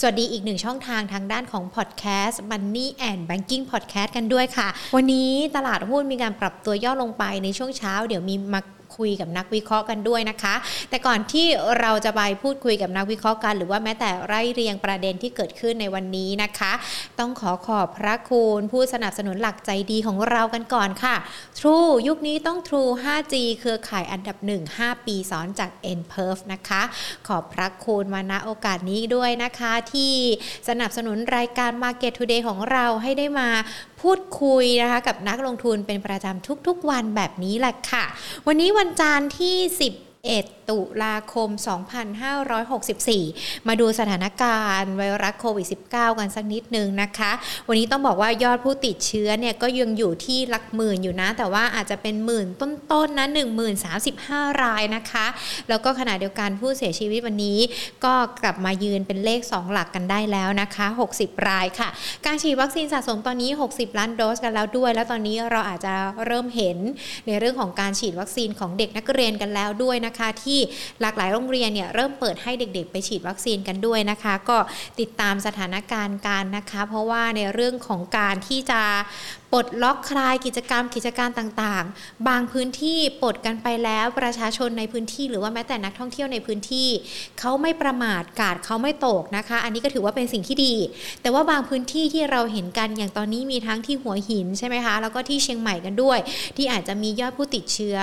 สวัสดีอีกหนึ่งช่องทางทางด้านของพอดแคสต์ Money and Banking Podcast กันด้วยค่ะ วันนี้ตลาดหุ้นมีการปรับตัวย่อลงไปในช่วงเช้า เดี๋ยวมีมา คุยกับนักวิเคราะห์กันด้วยนะคะ แต่ก่อนที่เราจะไปพูดคุยกับนักวิเคราะห์กัน หรือว่าแม้แต่ไร่เรียงประเด็นที่เกิดขึ้นในวันนี้นะคะ ต้องขอขอบพระคุณผู้สนับสนุนหลักใจดีของเรากันก่อนค่ะ True ยุคนี้ต้อง True 5G เครือข่ายอันดับ 1 5 ปีซ้อนจาก n p e r f นะคะ ขอบพระคุณมาณโอกาสนี้ด้วยนะคะ ที่สนับสนุนรายการ Market Today ของเราให้ได้มาพูดคุยนะคะกับนักลงทุนเป็นประจำทุกๆวันแบบนี้แหละค่ะ วันนี้วันจันทร์ที่ 11ตุลาคม 2564 มาดูสถานการณ์ไวรัสโควิด -19 กันสักนิดนึงนะคะ วันนี้ต้องบอกว่ายอดผู้ติดเชื้อเนี่ยก็ยังอยู่ที่หลักหมื่นอยู่นะ แต่ว่าอาจจะเป็นหมื่นต้นๆนนะ1035 รายนะคะ แล้วก็ขณะเดียวกันผู้เสียชีวิตวันนี้ ก็กลับมายืนเป็นเลข 2 หลักกันได้แล้วนะคะ 60 รายค่ะ การฉีดวัคซีนสะสมตอนนี้ 60 ล้านโดสกันแล้วด้วย แล้วตอนนี้เราอาจจะเริ่มเห็นในเรื่องของการฉีดวัคซีนของเด็กนักเรียนกันแล้วด้วยนะคะที่หลากหลายโรงเรียนเนี่ยเริ่มเปิดให้เด็กๆ ไปฉีดวัคซีนกันด้วยนะคะ ก็ติดตามสถานการณ์การนะคะ เพราะว่าในเรื่องของการที่จะปลดล็อกคลายกิจกรรมกิจการต่างๆ บางพื้นที่ปลดกันไปแล้วประชาชนในพื้นที่ หรือว่าแม้แต่นักท่องเที่ยวในพื้นที่เขาไม่ประมาทกาดเขาไม่ตกนะคะ อันนี้ก็ถือว่าเป็นสิ่งที่ดี แต่ว่าบางพื้นที่ที่เราเห็นกันอย่างตอนนี้มีทั้งที่หัวหินใช่ไหมคะแล้วก็ที่เชียงใหม่กันด้วย ที่อาจจะมียอดผู้ติดเชื้อ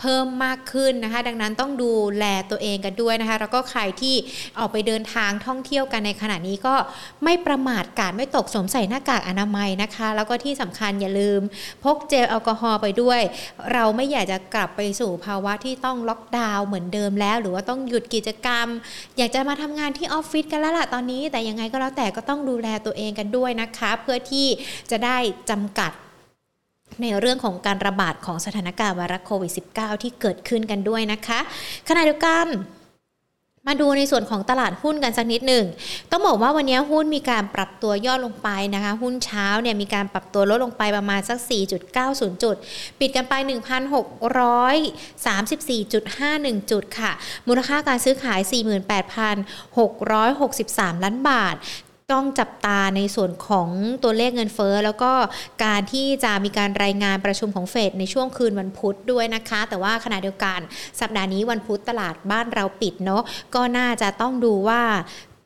เพิ่มมากขึ้นนะคะ ดังนั้นต้องดูแลตัวเองกันด้วยนะคะ แล้วก็ใครที่ออกไปเดินทางท่องเที่ยวกันในขณะนี้ก็ไม่ประมาทกาดไม่ตกสวมใส่หน้ากากอนามัยนะคะ แล้วก็ที่สำคัญอย่าลืม พกเจลแอลกอฮอล์ไปด้วย เราไม่อยากจะกลับไปสู่ภาวะที่ต้องล็อกดาวน์เหมือนเดิมแล้ว หรือว่าต้องหยุดกิจกรรม อยากจะมาทำงานที่ออฟฟิศกันแล้วล่ะตอนนี้ แต่ยังไงก็แล้วแต่ก็ต้องดูแลตัวเองกันด้วยนะคะ เพื่อที่จะได้จำกัดในเรื่องของการระบาดของสถานการณ์ไวรัสโควิด -19 ที่เกิดขึ้นกันด้วยนะคะขณะเดียวกัน มาดูในส่วนของตลาดหุ้นกันสักนิดหนึ่ง ต้องบอกว่าวันนี้หุ้นมีการปรับตัวย่อลงไปนะคะ หุ้นเช้าเนี่ยมีการปรับตัวลดลงไปประมาณสัก 4.90 จุด ปิดกันไป 1,634.51 จุดค่ะ มูลค่าการซื้อขาย 48,663 ล้านบาท ต้องจับตาในส่วนของตัวเลขเงินเฟ้อแล้วก็การที่จะมีการรายงานประชุมของเฟดในช่วงคืนวันพุธด้วยนะคะ แต่ว่าขณะเดียวกันสัปดาห์นี้วันพุธตลาดบ้านเราปิดเนาะก็น่าจะต้องดูว่า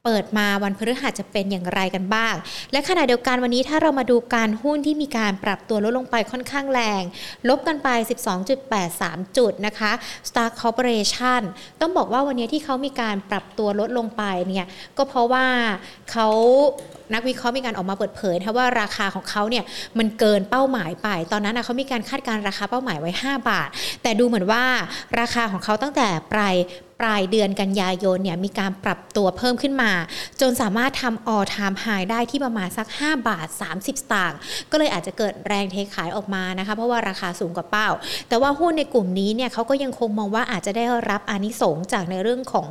เปิดมาวันพฤหัสจะเป็นอย่างไรกันบ้าง และขณะเดียวกันวันนี้ถ้าเรามาดูการหุ้นที่มีการปรับตัวลดลงไปค่อนข้างแรง ลบกันไป 12.83 จุดนะคะ Star Corporation ต้องบอกว่าวันนี้ที่เขามีการปรับตัวลดลงไปเนี่ยก็เพราะว่าเขานักวิเคราะห์มีการออกมาเปิดเผยนะว่าราคาของเขาเนี่ยมันเกินเป้าหมายไป ตอนนั้นนะเขามีการคาดการราคาเป้าหมายไว้ 5 บาท แต่ดูเหมือนว่าราคาของเขาตั้งแต่ปลาย ลายเดือนกันยายนเนี่ยมีการปรับตัวเพิ่มขึ้นมา จนสามารถทำออทามไฮได้ที่ประมาณสัก 5 บาท 30 สตางค์ก็เลยอาจจะเกิดแรงเทขายออกมานะคะเพราะว่าราคาสูงกว่าเป้า แต่ว่าหุ้นในกลุ่มนี้เนี่ยเขาก็ยังคงมองว่าอาจจะได้รับอานิสงจากในเรื่องของ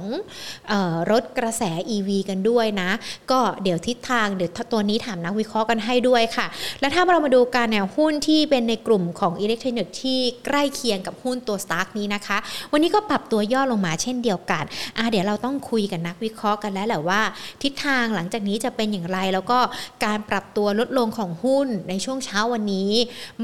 ออรถกระแส EV กันด้วยนะ ก็เดี๋ยวทิศทางเดี๋ยวตัวนี้ถามนักวิเคราะห์กันให้ด้วยค่ะ และถ้าเรามาดูการแนวหุ้นที่เป็นในกลุ่มของอิเล็กทรอนิกส์ที่ใกล้เคียงกับหุ้นตัว STARK นี้นะคะ วันนี้ก็ปรับตัวย่อลงมาเช่นเดียวกันอ่าเดี๋ยวเราต้องคุยกับนักวิเคราะห์กันแล้วแหละว่า ทิศทางหลังจากนี้จะเป็นอย่างไร แล้วก็การปรับตัวลดลงของหุ้นในช่วงเช้าวันนี้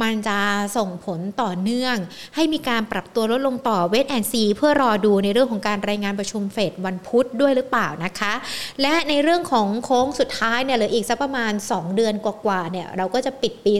มันจะส่งผลต่อเนื่อง ให้มีการปรับตัวลดลงต่อ wait and see เพื่อรอดูในเรื่องของการรายงานประชุมเฟดวันพุธด้วยหรือเปล่านะคะ และในเรื่องของโค้งสุดท้ายเนี่ยเหลืออีกสักประมาณ 2 เดือนกว่าๆเนี่ยเราก็จะปิดปี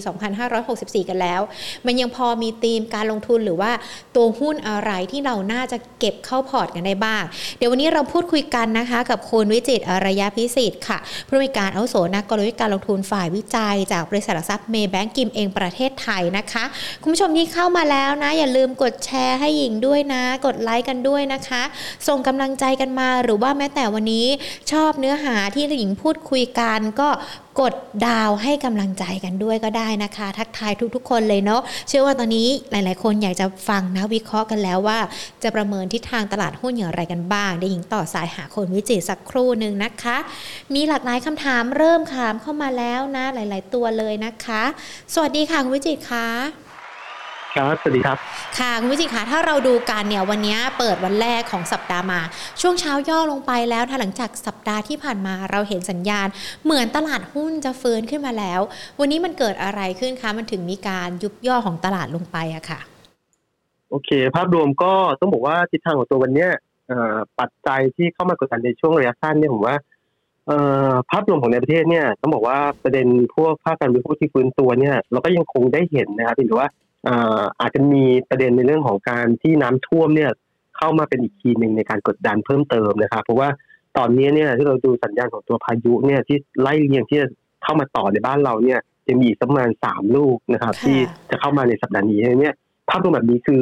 2564 กันแล้ว มันยังพอมีธีมการลงทุนหรือว่าตัวหุ้นอะไรที่เราน่าจะเก็บเข้าพอร์ตกันได้บ้าง เดี๋ยววันนี้เราพูดคุยกันนะคะ กับคุณวิจิตร อารยะพิศิษฐค่ะผู้อำนวยการอาวุโสนักกลยุทธ์การลงทุนฝ่ายวิจัย จากบริษัทหลักทรัพย์เมย์แบงก์กิมเองประเทศไทยนะคะ คุณผู้ชมที่เข้ามาแล้วนะ อย่าลืมกดแชร์ให้หญิงด้วยนะ กดไลค์กันด้วยนะคะ ส่งกำลังใจกันมาหรือว่าแม้แต่วันนี้ชอบเนื้อหาที่หญิงพูดคุยกันก็ กดดาวให้กำลังใจกันด้วยก็ได้นะคะ ทักทายทุกๆ คนเลยเนาะเชื่อว่าตอนนี้หลาย ๆ คนอยากจะฟังนะวิเคราะห์กันแล้วว่า จะประเมินทิศทางตลาดหุ้นอย่างไรกันบ้างได้หญิงต่อสายหาคนวิจิตสักครู่หนึ่งนะคะ มีหลากหลายคำถามเริ่มถามเข้ามาแล้วนะหลาย ๆ ตัวเลยนะคะ สวัสดีค่ะคุณวิจิตค่ะ ครับสวัสดีครับ ค่ะคุณวิจิตคะถ้าเราดูกันเนี่ยวันนี้เปิดวันแรกของสัปดาห์มา ช่วงเช้าย่อลงไปแล้วถ้าหลังจากสัปดาห์ที่ผ่านมาเราเห็นสัญญาณ เหมือนตลาดหุ้นจะฟื้นขึ้นมาแล้ว วันนี้มันเกิดอะไรขึ้นคะมันถึงมีการยุบย่อของตลาดลงไปอะค่ะ โอเค ภาพรวมก็ต้องบอกว่าทิศทางของตัววันเนี้ยปัจจัยที่เข้ามากดดันในช่วงระยะสั้นเนี่ยผมว่าภาพรวมของในประเทศเนี่ยต้องบอกว่าประเด็นพวกภาคการบริโภคที่ฟื้นตัวเนี่ยเราก็ยังคงได้เห็นนะครับถือว่า อาจจะมีประเด็นในเรื่องของการที่น้ำท่วมเนี่ยเข้ามาเป็นอีกทีหนึ่งในการกดดันเพิ่มเติมนะครับ เพราะว่าตอนนี้เนี่ยที่เราดูสัญญาณของตัวพายุเนี่ยที่ไล่เรียงที่จะเข้ามาต่อในบ้านเราเนี่ยจะมีประมาณสามลูกนะครับ ที่จะเข้ามาในสัปดาห์นี้เนี่ยภาพรวมแบบนี้คือ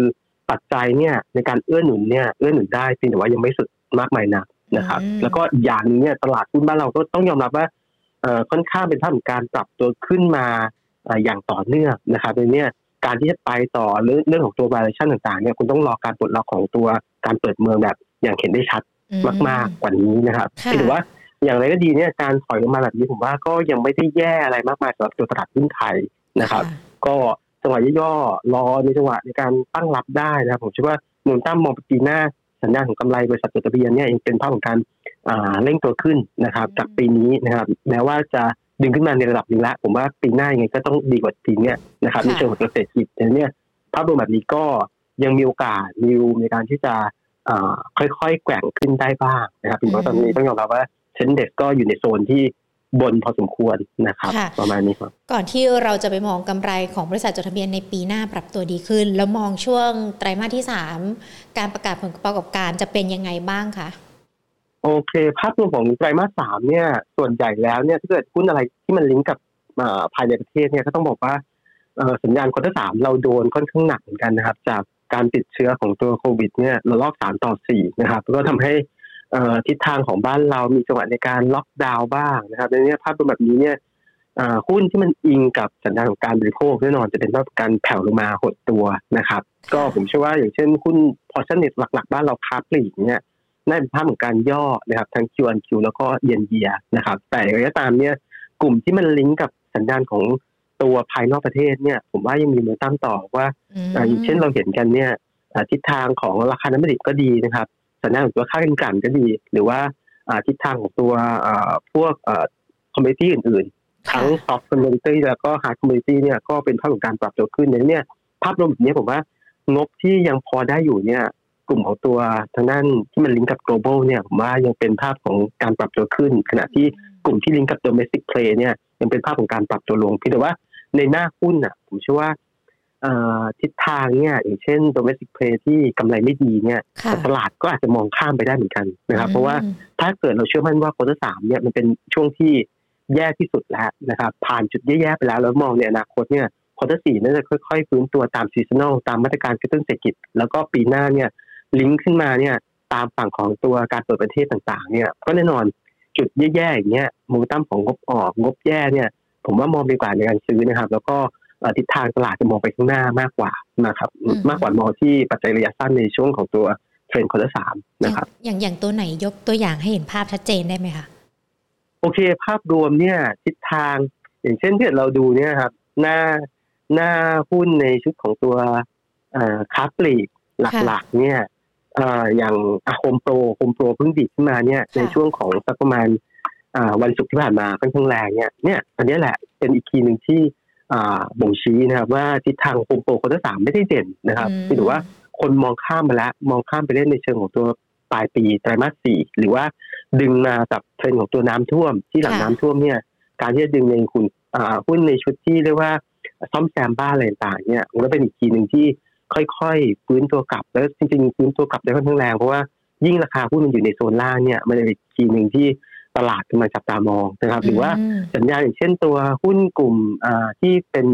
ปัจจัยเนี่ยในการเอื้อหนุนเนี่ยเอื้อหนุนได้เพียงแต่ว่ายังไม่สุดมากมายนักนะครับ แล้วก็อย่างนึงเนี่ยตลาดหุ้นบ้านเราก็ต้องยอมรับว่าค่อนข้างเป็นภาพของการปรับตัวขึ้นมาอย่างต่อเนื่องนะครับในนี้ การที่จะไปต่อเรื่องเรื่องของตัว valuation ต่างๆเนี่ยคุณต้องรอการปลดล็อกของตัวการเปิดเมืองแบบอย่างเห็นได้ชัดมาก ๆ กว่านี้นะครับถือว่าอย่างไรก็ดีเนี่ยการถอยลงมาแบบนี้ผมว่าก็ยังไม่ได้แย่อะไรมากมายสำหรับตัวตลาดหุ้นไทยนะครับ ก็จังหวะย่อๆรอในจังหวะในการตั้งรับได้นะครับ ผมเชื่อว่าหนุนตั้มมองปีหน้าสัญญาณของกำไรบริษัทจดทะเบียนเนี่ยยังเป็นภาพของการเร่งตัวขึ้นนะครับ จากปีนี้นะครับแม้ว่าจะ ดึงขึ้นมาในระดับหนึ่งแล้วผมว่าปีหน้ายังไงก็ต้องดีกว่าปีนี้นะครับในเชิงของเศรษฐกิจแต่เนี่ยภาพรวมแบบนี้ก็ยังมีโอกาสมีในการที่จะค่อยๆ แกว่งขึ้นได้บ้างนะครับถึงแม้ตอนนี้ต้องยอมรับว่าเชนเด็กก็อยู่ในโซนที่บนพอสมควรนะครับ ประมาณนี้ครับ ก่อนที่เราจะไปมองกำไรของบริษัทจดทะเบียนในปีหน้าปรับตัวดีขึ้น แล้วมองช่วงไตรมาสที่สามการประกาศผลประกอบการจะเป็นยังไงบ้างคะ โอเค ภาพรวมของไตรมาสสามเนี่ย ส่วนใหญ่แล้วเนี่ยถ้าเกิดหุ้นอะไรที่มันลิงก์กับภายในประเทศเนี่ยก็ต้องบอกว่าสัญญาณ quarter สามเราโดนค่อนข้างหนักเหมือนกันนะครับ จากการติดเชื้อของตัวโควิดเนี่ยระลอกสามต่อสี่นะครับ ก็ทำให้ทิศทางของบ้านเรามีจังหวะในการล็อกดาวน์บ้างนะครับในนี้ภาพรวมแบบนี้เนี่ยหุ้นที่มันอิงกับสัญญาณของการบริโภคแน่นอนจะเป็นภาพการแผ่วลงมาหดตัวนะครับ ก็ผมเชื่อว่าอย่างเช่นหุ้นพอชั่นเน็ตหลัก ๆ บ้านเราค้าปลีกเนี่ย น่าเป็นภาพของการย่อนะครับทั้ง Q on Q แล้วก็ Y on Y นะครับ แต่ระยะตามเนี่ยกลุ่มที่มันลิงก์กับสัญญาณของตัวภายนอกประเทศเนี่ยผมว่ายังมีมือตั้มต่อว่าอย่างเช่นเราเห็นกันเนี่ยทิศทางของราคาน้ำมันดิบก็ดีนะครับ สัญญาณของตัวค่าเงินกันก็ดี หรือว่าทิศทางของตัวพวก commodity อื่นๆ ทั้ง soft commodity แล้วก็ hard commodity เนี่ยก็เป็นภาพของการปรับตัวขึ้นในนี้ภาพรวมแบบนี้ผมว่างบที่ยังพอได้อยู่เนี่ย กลุ่มของตัวทางด้านที่มันลิงก์กับ global เนี่ยผมว่ายังเป็นภาพของการปรับตัวขึ้น ขณะที่กลุ่มที่ลิงก์กับ domestic play เนี่ยยังเป็นภาพของการปรับตัวลงเพียงแต่ว่าในหน้าหุ้นอะผมเชื่อว่าทิศทางเนี่ยอย่างเช่น domestic play ที่กำไรไม่ดีเนี่ยตลาดก็อาจจะมองข้ามไปได้เหมือนกันนะครับเพราะว่าถ้าเกิดเราเชื่อมั่นว่าควอเตอร์สามเนี่ยมันเป็นช่วงที่แย่ที่สุดแล้วนะครับผ่านจุดแย่ๆไปแล้วแล้วมองในอนาคตเนี่ยquarter สี่น่าจะค่อยๆฟื้นตัวตาม seasonal ตามมาตรการกระตุ้นเศรษฐกิจ แล้วก็ปีหน้าเนี่ย ลิงก์ขึ้นมาเนี่ย ตามฝั่งของตัวการเปิดประเทศต่างๆ เนี่ยก็แน่นอนจุดแย่ๆอย่างเงี้ยมูตั้มของงบออกงบแย่เนี่ย ผมว่ามองดีกว่าในการซื้อนะครับ แล้วก็ทิศทางตลาดจะมองไปข้างหน้ามากกว่านะครับ มากกว่ามองที่ปัจจัยระยะสั้นในช่วงของตัวเทรนด์ quarter สามนะครับ อย่างอย่างตัวไหนยกตัวอย่างให้เห็นภาพชัดเจนได้ไหมคะโอเค ภาพรวมเนี่ย ทิศทาง อย่างเช่นที่เราดูเนี่ยครับ หน้าหน้าหุ้นในชุดของตัวค้าปลีกหลักๆ เนี่ย อย่างโฮมโปรโฮมโปรเพิ่งดีดขึ้นมาเนี่ยในช่วงของสักประมาณวันศุกร์ที่ผ่านมาค่อนข้างแรงเนี่ยเนี่ยอันนี้แหละเป็นอีกทีหนึ่งที่บ่งชี้นะครับว่าทิศทางโฮมโปรคนที่สามไม่ได้เด่นนะครับหรือว่าคนมองข้ามมาแล้วมองข้ามไปเล่นในเชิงของตัวปลายปีไตรมาสสี่หรือว่าดึงมากับเทรนด์ของตัวน้ำท่วมที่หลังน้ำท่วมเนี่ย การที่จะดึงในคุณหุ้นในชุดที่เรียกว่าซ่อมแซมบ้านอะไรต่างๆเนี่ยมันก็เป็นอีกทีหนึ่งที่ ค่อยๆฟื้นตัวกลับ แล้วจริงๆฟื้นตัวกลับได้ค่อนข้างแรงเพราะว่ายิ่งราคาหุ้นมันอยู่ในโซนล่างเนี่ยมันเป็นอีกทีหนึ่งที่ตลาดกำลังจับตามองนะครับ หรือว่าสัญญาณอย่างเช่นตัวหุ้นกลุ่มที่เป็น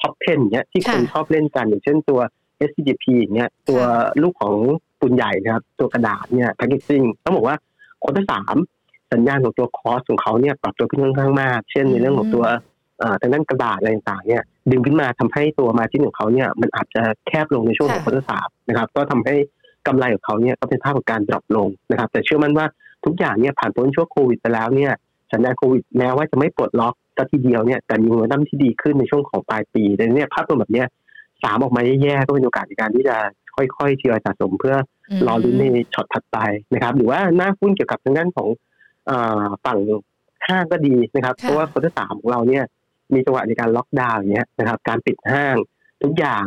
top 10เนี่ยที่คนชอบเล่นกันอย่างเช่นตัว SCGP อย่างเงี้ยตัวลูกของปุนใหญ่นะครับ ตัวกระดาษเนี่ยแพคเกจซิ่งต้องบอกว่าคนที่สามสัญญาณของตัวคอสของเขาเนี่ยปรับตัวขึ้นค่อนข้างมาก เช่นในเรื่องของตัวทางด้านกระดาษอะไรต่างๆเนี่ย ดึงขึ้นมาทำให้ตัวมาที่ของเขาเนี่ยมันอาจจะแคบลงในช่วงของพันธศาสตร์นะครับก็ทำให้กำไรของเขาเนี่ยก็เป็นภาพของการดรอปลงนะครับ แต่เชื่อมั่นว่าทุกอย่างเนี่ยผ่านพ้นช่วงโควิดไปแล้วเนี่ยสัญญาณโควิดแม้ว่าจะไม่ปลดล็อกสัทีเดียวเนี่ยแต่มีโมเมนตัมที่ดีขึ้นในช่วงของปลายปีดังนี้ภาพรวมแบบเนี้ยสามออกมาแย่ๆก็เป็นโอกาสในการที่จะค่อยๆทยอยสะสมเพื่อรอรุ้นในช็อตถัดไปนะครับ หรือว่าหน้าหุ้นเกี่ยวกับทางด้านของฝั่งห้างก็ดีนะครับ เพราะว่าคนที่สามของเราเนี่ย มีจังหวะในการล็อกดาวน์อย่างเงี้ยนะครับ การปิดห้างทุกอย่าง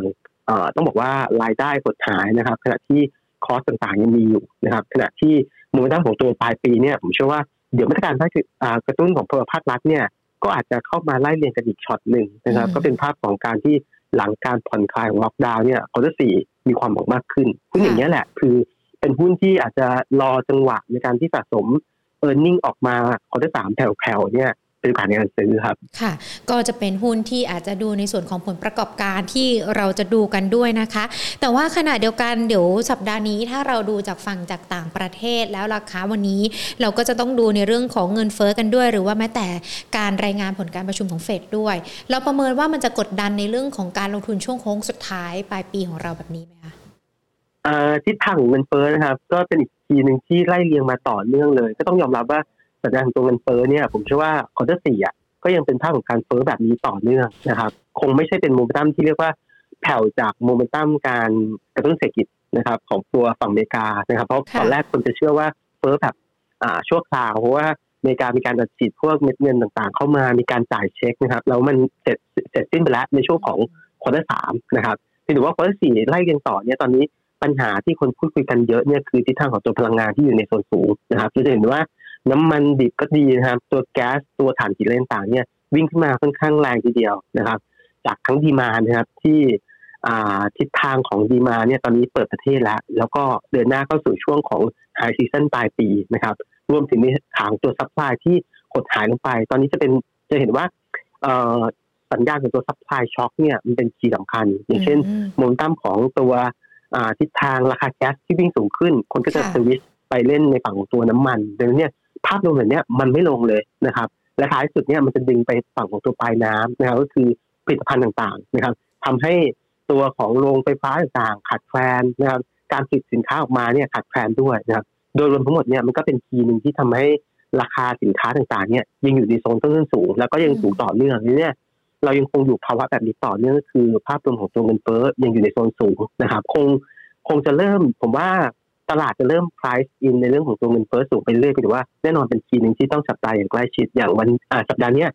ต้องบอกว่ารายได้หดหายนะครับ ขณะที่คอสต่างๆยังมีอยู่นะครับ ขณะที่มูลค่าของตัวปลายปีเนี่ยผมเชื่อว่าเดี๋ยวมาตรการภาคกระตุ้นของภาครัฐเนี่ยก็อาจจะเข้ามาไล่เรียงกันอีกช็อตหนึ่งนะครับ ก็เป็นภาพของการที่หลังการผ่อนคลายของล็อกดาวน์เนี่ย quarter สี่มีความหวังมากขึ้นหุ้นอย่างนี้แหละ คือเป็นหุ้นที่อาจจะรอจังหวะในการที่สะสม earning ออกมา quarter สามแผ่วๆเนี่ย เป็นการในการซื้อครับ ค่ะ ก็จะเป็นหุ้นที่อาจจะดูในส่วนของผลประกอบการที่เราจะดูกันด้วยนะคะ แต่ว่าขณะเดียวกันเดี๋ยวสัปดาห์นี้ถ้าเราดูจากฝั่งจากต่างประเทศแล้วราคาวันนี้เราก็จะต้องดูในเรื่องของเงินเฟ้อกันด้วย หรือว่าแม้แต่การรายงานผลการประชุมของเฟดด้วย เราประเมินว่ามันจะกดดันในเรื่องของการลงทุนช่วงโค้งสุดท้ายปลายปีของเราแบบนี้ไหมคะทิศทางเงินเฟ้อนะครับ ก็เป็นอีกทีหนึ่งที่ไล่เรียงมาต่อเนื่องเลย ก็ต้องยอมรับว่า สัญญาณตัวเงินเฟ้อเนี่ยผมเชื่อว่า quarter สี่อะก็ยังเป็นภาพของการเฟ้อแบบนี้ต่อเนื่องนะครับคงไม่ใช่เป็นโมเมนตัมที่เรียกว่าแผ่วจากโมเมนตัมการกระตุ้นเศรษฐกิจนะครับ ของตัวฝั่งอเมริกานะครับ เพราะตอนแรกคนจะเชื่อว่าเฟ้อแบบอ่าชั่วคราวเพราะว่าอเมริกามีการอัดฉีดพวกเม็ดเงินต่างๆ เข้ามามีการจ่ายเช็คนะครับแล้วมันเสร็จเสร็จสิ้นไปแล้วในช่วงของ quarter สามนะครับถือว่า quarter สี่ไล่กันต่อเนี่ยตอนนี้ปัญหาที่คนพูดคุยกันเยอะเนี่ยคือทิศทางของตัวพลังงานที่อยู่ในโซนสูงนะครับจะเห็นว่า น้ำมันดิบก็ดีนะครับ ตัวแก๊สตัวถ่านหินเลนต่างเนี่ย วิ่งขึ้นมาค่อนข้างแรงทีเดียวนะครับ จากทั้ง demand นะครับที่ทิศทางของ demand เนี่ยตอนนี้เปิดประเทศแล้ว แล้วก็เดินหน้าเข้าสู่ช่วงของ high season ปลายปีนะครับ รวมถึงในทางตัว supply ที่หดหายลงไป ตอนนี้จะเป็นจะเห็นว่าสัญญาณของตัว supply shock เนี่ยมันเป็น key สำคัญ อย่างเช่นโมเมนตัมของตัวทิศทางราคาแก๊สที่วิ่งสูงขึ้น คนก็จะสวิชไปเล่นในฝั่งของตัวน้ำมันดังนั้นเนี่ย ภาพรวมแบบนี้มันไม่ลงเลยนะครับและท้ายสุดเนี่ยมันจะดึงไปฝั่งของตัวปลายน้ำนะครับก็คือผลิตภัณฑ์ต่างๆนะครับทำให้ตัวของโรงไฟฟ้าต่างๆขาดแคลนนะครับการผลิตสินค้าออกมาเนี่ยขาดแคลนด้วยนะครับโดยรวมทั้งหมดเนี่ยมันก็เป็นคีย์หนึ่งที่ทำให้ราคาสินค้าต่างๆเนี่ยยังอยู่ในโซนต้นสูง แล้วก็ยังสูงต่อเนื่องเนี่ยเรายังคงอยู่ภาวะแบบนี้ต่อเนื่องก็คือ ภาพรวมของตัวเงินเฟ้อยังอยู่ในโซนสูงนะครับ คงคงจะเริ่มผมว่า ตลาดจะเริ่ม price in ในเรื่องของตัวเงินเฟ้อสูงไปเรื่อยๆแต่ว่าแน่นอนเป็นคีย์หนึ่งที่ต้องจับตาอย่างใกล้ชิดอย่างวันสัปดาห์นี้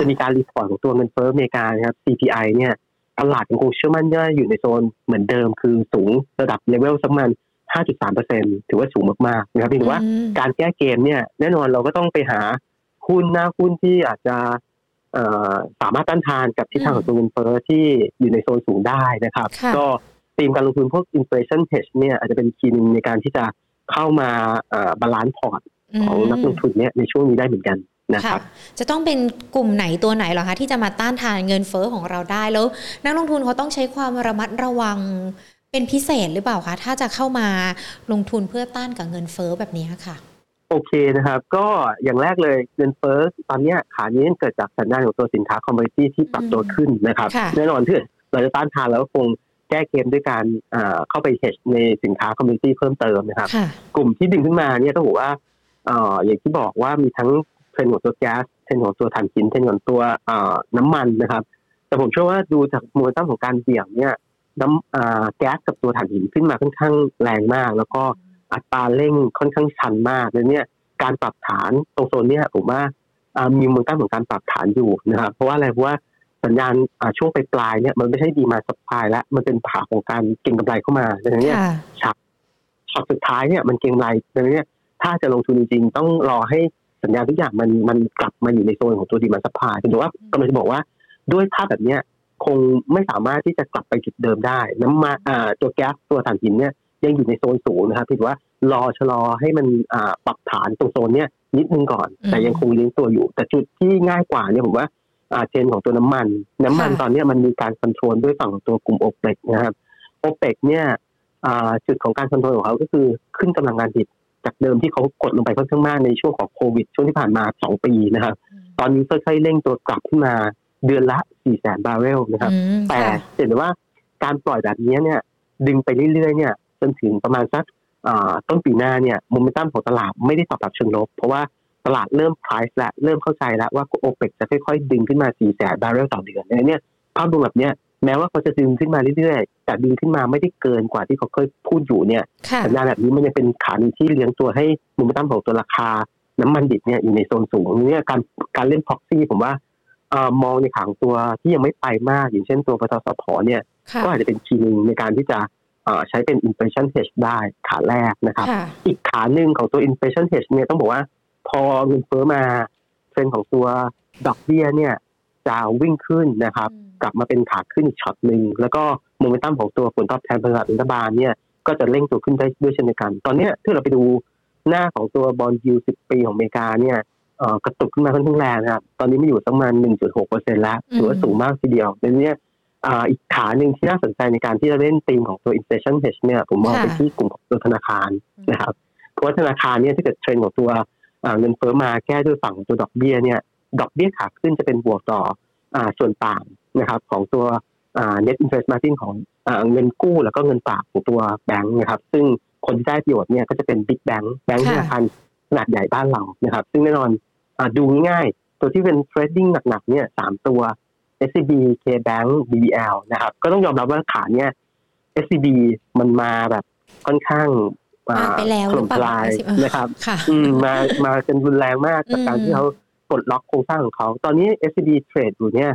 จะมีการ report ของตัวเงินเฟ้ออเมริกานะครับ CPI เนี่ยตลาดยังคงเชื่อมั่นว่าอยู่ในโซนเหมือนเดิมคือสูงระดับเลเวลสักประมาณ5.3%ถือว่าสูงมากๆนะครับพี่ถือว่าการแก้เกมเนี่ยแน่นอนเราก็ต้องไปหาหุ้นหน้าหุ้นที่อาจจะสามารถต้านทานกับทิศทางของตัวเงินเฟ้อที่อยู่ในโซนสูงได้นะครับ ก็ ธีมการลงทุนพวก inflation hedge เนี่ยอาจจะเป็น key นึงในการที่จะเข้ามาbalance พอร์ตของนักลงทุนเนี่ยในช่วงนี้ได้เหมือนกันนะครับจะต้องเป็นกลุ่มไหนตัวไหนหรอคะที่จะมาต้านทานเงินเฟ้อของเราได้แล้ว นักลงทุนเขาต้องใช้ความระมัดระวังเป็นพิเศษหรือเปล่าคะถ้าจะเข้ามาลงทุนเพื่อต้านกับเงินเฟ้อแบบนี้ค่ะ โอเคนะครับ ก็อย่างแรกเลยเงินเฟ้อตอนนี้ขานี้เกิดจากสัญญาณของตัวสินค้า commodity ที่ปรับตัวขึ้นนะครับ แน่นอนที่เราจะต้านทานแล้วคง แก้เกมด้วยการเข้าไปเฮชในสินค้า commodity เพิ่มเติมนะครับ กลุ่มที่ดึงขึ้นมาเนี่ยต้องบอกว่าอย่างที่บอกว่ามีทั้งเทรนด์ของตัวแก๊สเทรนด์ของตัวถ่านหินเทรนด์ของตัวน้ำมันนะครับ แต่ผมเชื่อว่าดูจากโมเดลของการเบี่ยงเนี่ยน้ำแก๊สกับตัวถ่านหินขึ้นมาค่อนข้างแรงมาก แล้วก็อัตราเร่งค่อนข้างชันมากเลยเนี่ยการปรับฐานตรงโซนนี้ผมว่ามีมูลค่าของการปรับฐานอยู่นะครับ เพราะว่าอะไรเพราะว่า สัญญาณช่วงปลายเนี่ยมันไม่ใช่ demand supply แล้ว มันเป็นภาพของการเก็งกำไรเข้ามาดังนั้นเนี่ยช็อตช็อตสุดท้ายเนี่ยมันเก็งกำไรดังนั้นเนี่ยถ้าจะลงทุนจริงๆต้องรอให้สัญญาณทุกอย่างมันมันกลับมาอยู่ในโซนของตัว demand supply ถือว่ากำลังจะบอกว่าด้วยภาพแบบเนี้ยคงไม่สามารถที่จะกลับไปจุดเดิมได้ น้ำมาอ่าตัวแก๊สตัวถ่านหินเนี่ยยังอยู่ในโซนสูงนะครับถือว่ารอชะลอให้มันอ่าปรับฐานตรงโซนเนี้ยนิดนึงก่อน แต่ยังคงเลี้ยงตัวอยู่ แต่จุดที่ง่ายกว่าเนี่ยผมว่าอา เทรนด์ของตัวน้ำมัน น้ำมันตอนนี้มันมีการ control ด้วยฝั่งของตัวกลุ่มโอเปกนะครับโอเปกเนี่ยจุดของการ control ของเขาก็คือขึ้นกำลังงานผลิตจากเดิมที่เขากดลงไปค่อนข้างมากในช่วงของโควิด ช่วงที่ผ่านมาสองปีนะครับ ตอนนี้ค่อยๆเร่งตัวกลับขึ้นมาเดือนละสี่แสนบาร์เรลนะครับ แต่เห็นว่าการปล่อยแบบนี้เนี่ย ดึงไปเรื่อยๆเนี่ยจนถึงประมาณสักต้นปีหน้าเนี่ยโมเมนตัมของตลาดไม่ได้ตอบรับเชิงลบ เพราะว่า ตลาดเริ่ม price แล้วเริ่มเข้าใจแล้วว่าโอเปกจะค่อยๆ ดึงขึ้นมา 4 แสนบาร์เรลต่อเดือนเนี่ยภาพรวมแบบนี้แม้ว่าเขาจะดึงขึ้นมาเรื่อยๆ แต่ดึงขึ้นมาไม่ได้เกินกว่าที่เขาเคยพูดอยู่เนี่ยค่ะสัญญาณแบบนี้มันยังเป็นขาหนึ่งที่เลี้ยงตัวให้โมเมนตัมของตัวราคา น้ำมันดิบเนี่ยอยู่ในโซนสูงเนี่ยการการเล่นพ็อกซี่ผมว่าเอ่อมองในขางตัวที่ยังไม่ไปมาก อย่างเช่นตัวปตสพเนี่ยค่ะก็อาจจะเป็นคีย์หนึ่งในการที่จะเอ่อใช้เป็น inflation hedge ได้ขาแรกนะครับค่ะอีกขาหนึ่งของตัว inflation hedge เนี่ยต้องบอกว่า พอเงินเฟ้อมาเทรนด์ของตัวดอกเบี้ยเนี่ยจะวิ่งขึ้นนะครับ กลับมาเป็นขาขึ้นอีกช็อตหนึ่งแล้วก็โมเมนตัมของตัวผลตอบแทนพันธบัตรรัฐบาลเนี่ยก็จะเร่งตัวขึ้นได้ด้วยเช่นเดียวกัน ตอนเนี้ยถ้าเราไปดูหน้าของตัวบอลยู10ปีของอเมริกาเนี่ยเอ่อกระตุกขึ้นมาค่อนข้างแรงนะครับ ตอนนี้ไม่อยู่ประมาณ 1.6%แล้วถือว่าสูงมากทีเดียวในนี้อ่าอีกขาหนึ่งที่น่าสนใจในการที่จะเล่นธีมของตัว inflation hedge เนี่ย ผมมองไปที่กลุ่มของตัวธนาคารนะครับ เพราะว่าธนาคารเนี่ยถ้าเกิดเทรนด์ของตัวอ่า เงินเฟ้อมาแก้ด้วยฝั่งของตัวดอกเบี้ยเนี่ย ดอกเบี้ยขาขึ้นจะเป็นบวกต่ออ่าส่วนต่างนะครับ ของตัวอ่า net interest margin ของอ่าเงินกู้แล้วก็เงินฝากของตัวแบงก์นะครับ ซึ่งคนที่ได้ประโยชน์เนี่ยก็จะเป็น big bank แบงก์ธนาคารขนาดใหญ่บ้านเรานะครับ ซึ่งแน่นอนอาดูง่ายๆตัวที่เป็น trading หนักๆเนี่ยสามตัว SCB KBank BBL นะครับ ก็ต้องยอมรับว่าขาเนี่ย SCB มันมาแบบค่อนข้างมา ไปแล้วถหรืล่อมเปล่าทลายสิเออนะครับค่ะอืมมามากันรุนแรงมากจากการอืมที่เขาปลดล็อกโครงสร้างของเขา ตอนนี้ SCB เทรดอยู่เนี่ย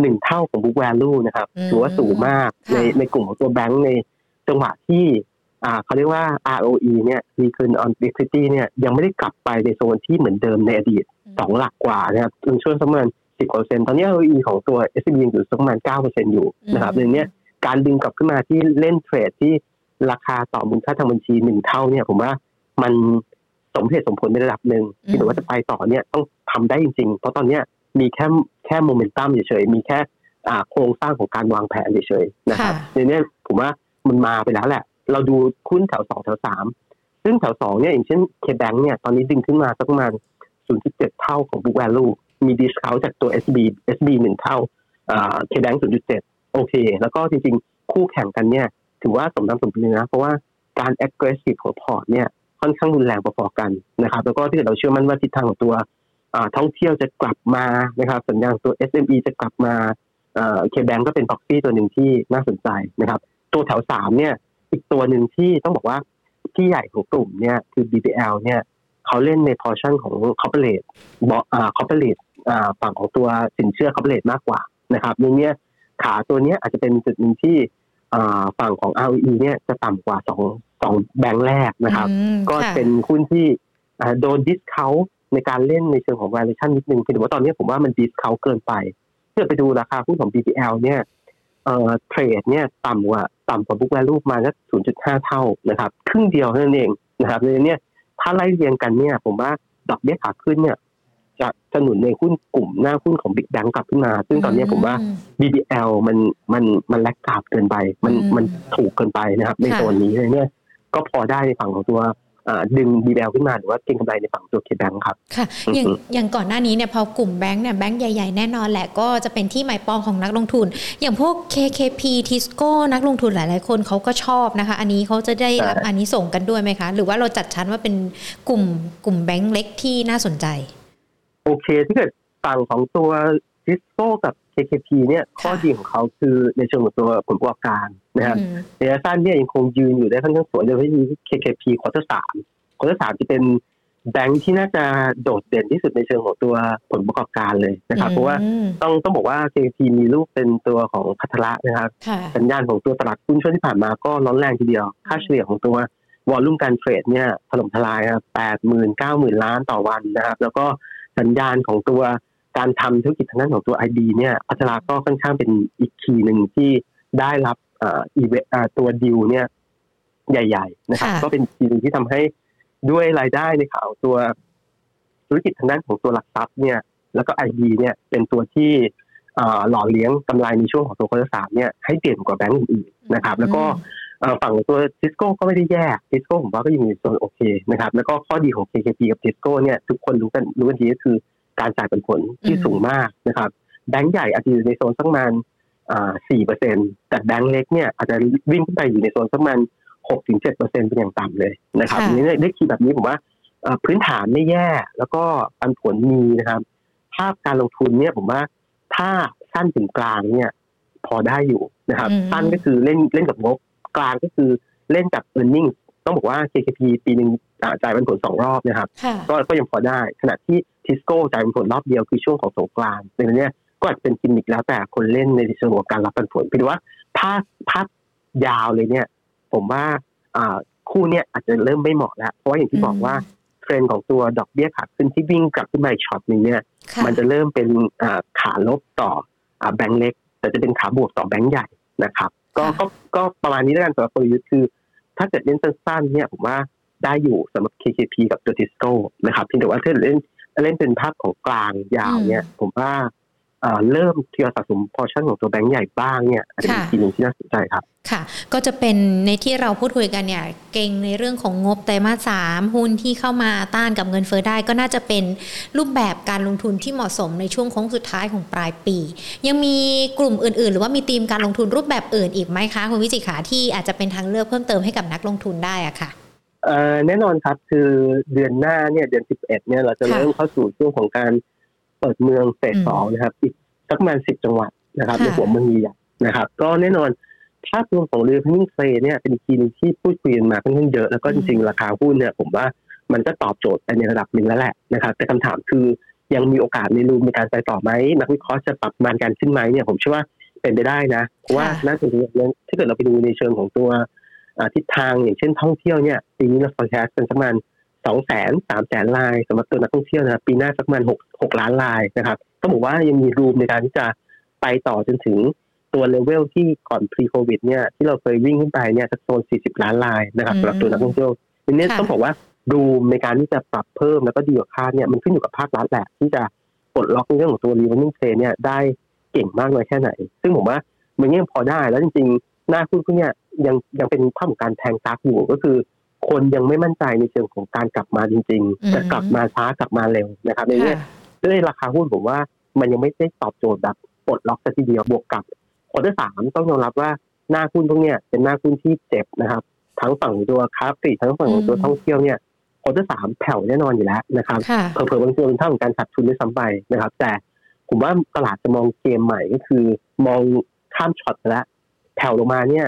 หนึ่งเท่าของ book value นะครับอืมถือว่าสูงมากค่ะในในกลุ่มของตัวแบงก์ในจังหวะที่อ่าเขาเรียกว่า ROE เนี่ย return on equity เนี่ยยังไม่ได้กลับไปในโซนที่เหมือนเดิมในอดีตสองหลักกว่านะครับจนช่วงประมาณสิบเปอร์เซ็นต์ตอนนี้ ROE ของตัว SCB ยังอยู่สักประมาณเก้าเปอร์เซ็นต์อยู่นะครับอืมในเนี้ยการดึงกลับขึ้นมาที่เล่นเทรดที่ ราคาต่อมูลค่าทางบัญชีหนึ่งเท่าเนี่ย ผมว่ามันสมเหตุสมผลในระดับหนึ่งที่แต่ว่าจะไปต่อเนี่ยต้องทำได้จริงๆ เพราะตอนเนี้ยมีแค่แค่โมเมนตัมเฉยๆ มีแค่อ่าโครงสร้างของการวางแผนเฉยๆนะครับค่ะในเนี้ยผมว่ามันมาไปแล้วแหละ เราดูหุ้นแถวสองแถวสามซึ่งแถวสองเนี่ยอย่างเช่น KBank เนี่ยตอนนี้ดึงขึ้นมาสักประมาณ0.7 เท่าของ book value มีดิสคาวจากตัว SB SB หนึ่งเท่าเคแบง0.7 โอเค แล้วก็จริงๆ คู่แข่งกันเนี่ย ถือว่าสมน้ำสมเนื้อเพราะว่าการ aggressive ของพอร์ตเนี่ยค่อนข้างรุนแรงพอๆกันนะครับ แล้วก็ที่เราเชื่อมั่นว่าทิศทางของตัวท่องเที่ยวจะกลับมานะครับ สัญญาณตัว SME จะกลับมาเคแบงก็เป็น proxy ตัวหนึ่งที่น่าสนใจนะครับ ตัวแถวสามเนี่ยอีกตัวหนึ่งที่ต้องบอกว่าที่ใหญ่ของกลุ่มเนี่ยคือ BBL เนี่ยเขาเล่นใน portion ของ corporate บอ่า corporate อ่าฝั่งของตัวสินเชื่อ corporate มากกว่านะครับในเนี้ยขาตัวเนี้ยอาจจะเป็นจุดหนึ่งที่ ฝั่งของ ROE เนี่ยจะต่ำกว่าสองสองแบงค์แรกนะครับอืมก็ค่ะเป็นหุ้นที่อ่าโดน discount ในการเล่นในเชิงของ valuation นิดนึงคือว่าตอนนี้ผมว่ามัน discount เกินไปเพื่อไปดูราคาหุ้นของ BBL เนี่ยเอ่อ trade เนี่ยต่ำกว่าต่ำกว่า book value มาสัก0.5 เท่านะครับครึ่งเดียวเท่านั้นเองนะครับในนี้ถ้าไล่เรียงกันเนี่ยผมว่าดอกเบี้ยขาขึ้นเนี่ย จะจะหนุนในหุ้นกลุ่มหน้าหุ้นของ Big Bank กลับขึ้นมา ซึ่งตอนนี้ผมว่าอื BBL มันมันมัน laggard เกินไป มันอืมมันถูกเกินไปนะครับ ในค่ะโซนนี้เลยเนี่ยก็พอได้ในฝั่งของตัวอ่าดึง BBL ขึ้นมาหรือว่าเก็งกำไรในฝั่งตัว KBank ครับค่ะอย่างอือฮึอย่างก่อนหน้านี้เนี่ยพอกลุ่มแบงค์เนี่ยแบงค์ใหญ่ๆ แน่นอนแหละก็จะเป็นที่หมายปองของนักลงทุน อย่างพวก KKP Tisco นักลงทุนหลายๆ คนเขาก็ชอบนะคะ อันนี้เขาจะได้รับอันนี้ส่งส์กันด้วยไหมคะ หรือว่าเราจัดชั้นว่าเป็นกลุ่มกลุ่มแบงค์เล็กที่น่าสนใจ โอเคถ้าเกิดฝั่งของตัวทิสโก้กับ KKP เนี่ยข้อดีของเขาคือในเชิงของตัวผลประกอบการนะครับอืมระยะสั้นเนี่ยยังคงยืนอยู่ได้ค่อนข้างสวยโดยเฉพาะที่ KKP quarter สาม quarter สามจะเป็นแบงค์ที่น่าจะโดดเด่นที่สุดในเชิงของตัวผลประกอบการเลยนะครับ เพราะว่าอืมต้องต้องบอกว่า KKP มีลูกเป็นตัวของภัทรนะครับค่ะสัญญาณของตัวตลาดหุ้นช่วงที่ผ่านมาก็ร้อนแรงทีเดียว ค่าเฉลี่ยของตัว volume การ trade เนี่ยถล่มทลายแปดหมื่นเก้าหมื่นล้านต่อวันนะครับ แล้วก็ สัญญาณของตัวการทำธุรกิจทางด้านของตัว IB เนี่ยภัทรนะก็ค่อนข้างเป็นอีก key หนึ่งที่ได้รับเอ่ออีเวอ่าตัวดิวเนี่ยใหญ่ ๆ นะครับค่ะก็เป็น key หนึ่งที่ทำให้ด้วยรายได้ในข่าวตัวธุรกิจทางด้านของตัวหลักทรัพย์เนี่ย แล้วก็ IB เนี่ยเป็นตัวที่เอ่อหล่อเลี้ยงกำไรในช่วงของตัว quarter สามเนี่ยให้เด่นกว่าแบงก์อื่นๆนะครับ แล้วก็เอ่อ ฝั่งตัวทิสโก้ก็ไม่ได้แย่ทิสโก้ผมว่าก็ยังอยู่ในโซนโอเคนะครับแล้วก็ข้อดีของ KKP กับทิสโก้เนี่ยทุกคนรู้กันรู้กันดีก็คือการจ่ายเป็นผลที่อืมสูงมากนะครับแบงก์ใหญ่อาจจะอยู่ในโซนสักประมาณสี่เปอร์เซ็นแต่แบงก์เล็กเนี่ยอาจจะวิ่งขึ้นไปอยู่ในโซนสักประมาณหกถึงเจ็ดเปอร์เซ็นเป็นอย่างต่ำเลยนะครับค่ะอันนี้ได้คีย์แบบนี้ผมว่าเอ่อพื้นฐานไม่แย่แล้วก็ปันผลมีนะครับ ภาพการลงทุนเนี่ยผมว่าถ้าสั้นถึงกลางเนี่ยพอได้อยู่นะครับอืมสั้นก็คือเล่นเล่นกับงบ กลางก็คือเล่นกับ e a r n i n g ต้องบอกว่า KKP ปีหนึ่งอ่าจ่ายปันผลสองรอบนะครับค่ะก็ก็ยังพอได้ ขณะที่ทิสโก้จ่ายปันผลรอบเดียวคือช่วงของสงกรานต์ดังนั้นเนี่ยก็อาจจะเป็นกิมมิคแล้วแต่คนเล่นในเชิงของการรับปันผลเพียงแต่ว่าภาพภาพยาวเลยเนี่ย ผมว่าอ่าคู่เนี่ยอาจจะเริ่มไม่เหมาะแล้วเพราะว่าอย่างที่บอกว่าเทรนด์ของตัวดอกเบี้ยขาขึ้นที่วิ่งกลับขึ้นมาอีกช็อตหนึงเนี่ยค่ะมันจะเริ่มเป็นอ่าขาลบต่ออ่าแบงก์เล็ก แต่จะเป็นขาบวกต่อแบงก์ใหญ่นะครับ ก็ก็ก็ประมาณนี้แล้วกันสำหรับกลยุทธ์คือ ถ้าเกิดเล่นสั้นๆเนี่ยผมว่าได้อยู่สำหรับ KKP กับตัวทิสโก้นะครับเพียงแต่ว่าถ้าเล่นเล่นเป็นภาพของกลางยาวเนี่ย ผมว่าอ่า เริ่มทยอยสะสมพอชั่นของตัวแบงก์ใหญ่บ้างเนี่ยอาจจะเป็นค่ะทีหนึงที่น่าสนใจครับ ค่ะ ก็จะเป็นในที่เราพูดคุยกันเนี่ย เก่งในเรื่องของงบไตรมาสสามหุ้นที่เข้ามาต้านกับเงินเฟ้อได้ ก็น่าจะเป็นรูปแบบการลงทุนที่เหมาะสมในช่วงโค้งสุดท้ายของปลายปี ยังมีกลุ่มอื่น ๆ หรือว่ามีธีมการลงทุนรูปแบบอื่นอีกไหมคะคุณวิจิตรขาที่อาจจะเป็นทางเลือกเพิ่มเติมให้กับนักลงทุนได้อะค่ะเอ่อแน่นอนครับคือเดือนหน้าเนี่ยเดือน 11เนี่ยเราจะค่ะเริ่มเข้าสู่ช่วงของการ เปิดเมืองเฟสอืมสองนะครับ อีกสักประมาณ10จังหวัดนะครับค่ะในหัวเมืองใหญ่ๆนะครับ ก็แน่นอนภาพรวมของเรือพิ้งเฟเนี่ยเป็นทีนึงที่พูดคุยกันมาค่อนข้างเยอะแล้วก็จริงๆ ราคาหุ้นเนี่ย ผมว่ามันก็ตอบโจทย์ไปในระดับหนึ่งแล้วแหละนะครับ แต่คำถามคือยังมีโอกาสในรูมในการไปต่อไหมนักวิเคราะห์จะปรับประมาณการขึ้นไหมเนี่ยผมเชื่อว่าเป็นไปได้นะเพราะว่าค่ะน่าจะมีถ้าเกิดเราไปดูในเชิงของตัวอ่าทิศทางอย่างเช่นท่องเที่ยวเนี่ยปีนี้เรา forecast เป็นสักประมาณ สองแสนสามแสนลายสำหรับตัวนักท่องเที่ยวนะครับปีหน้าสักประมาณหกหกล้านลายนะครับต้องบอกว่ายังมีรูมในการที่จะไปต่อจนถึงตัวเลเวลที่ก่อน pre covid เนี่ยที่เราเคยวิ่งขึ้นไปเนี่ยสักโซน40ล้านลายนะครับอืมสำหรับตัวนักท่องเที่ยวทีนี้ค่ะต้องบอกว่า room ในการที่จะปรับเพิ่มแล้วก็ดีกว่าคาดเนี่ยมันขึ้นอยู่กับภาครัฐแหละที่จะปลดล็อกในเรื่องของตัว revenue trade เนี่ยได้เก่งมากน้อยแค่ไหน ซึ่งผมว่ามันยังพอได้แล้วจริงๆหน้าหุ้นพวกเนี้ยยังยังเป็นภาพของการแทงกั๊กอยู่ก็คือ คนยังไม่มั่นใจในเชิงของการกลับมาจริงอืมๆจะกลับมาช้ากลับมาเร็วนะครับในเนี้ยค่ะด้วยราคาหุ้นผมว่ามันยังไม่ได้ตอบโจทย์แบบปลดล็อกสักทีเดียวบวกกับ quarter สามต้องยอมรับว่าหน้าหุ้นพวกเนี้ยเป็นหน้าหุ้นที่เจ็บนะครับ ทั้งฝั่งของตัวค้าปลีกทั้งฝั่งของตัวอืมท่องเที่ยวเนี่ยควอเตอร์สามแผ่วแน่นอนอยู่แล้วนะครับค่ะเผลอๆบางตัวเป็นเท่าของการขาดทุนด้วยซ้ำไปนะครับ แต่ผมว่าตลาดจะมองเกมใหม่ก็คือ มองข้ามช็อตไปแล้วแผ่วลงมาเนี่ย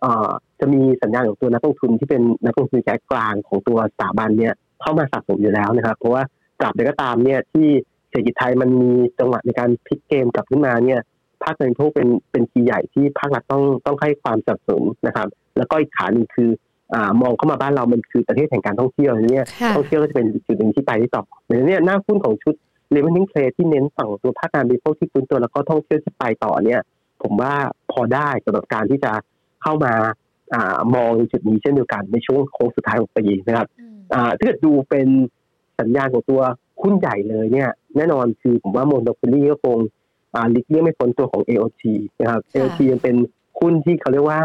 เอ่อ จะมีสัญญาณของตัวนักลงทุนที่เป็นนักลงทุนระยะกลางของตัวสถาบันเนี่ยเข้ามาสะสมอยู่แล้วนะครับ เพราะว่าตราบใดก็ตามเนี่ยที่เศรษฐกิจไทยมันมีจังหวะในการพลิกเกมกลับขึ้นมาเนี่ยภาคการบริโภคเป็นเป็นคีย์ใหญ่ที่ภาครัฐต้องต้องให้ความสนับสนุนนะครับ แล้วก็อีกขาหนึ่งคืออ่ามองเข้ามาบ้านเรามันคือประเทศแห่งการท่องเที่ยวเนี่ยค่ะท่องเที่ยวก็จะเป็นจุดหนึ่งที่ไปที่ต่อดังนั้นเนี่ยหน้าหุ้นของชุด l e v e n i n g Trade ที่เน้นฝั่งตัวภาคการบริโภคที่ฟื้นตัวแล้วก็ท่องเที่ยวที่ไปต่อเนี่ย ผมว่าพอได้สำหรับการที่จะเข้ามาอ่า มองจุดนี้เช่นเดียวกันในช่วงโค้งสุดท้ายของปีนะครับอืมอ่าถ้าเกิดดูเป็นสัญญาณของตัวหุ้นใหญ่เลยเนี่ย แน่นอนคือผมว่า monopoly ก็คงอ่าหลีกเลี่ยงไม่พ้นตัวของ AOT นะครับ AOT ยังเป็นหุ้นที่เขาเรียกว่า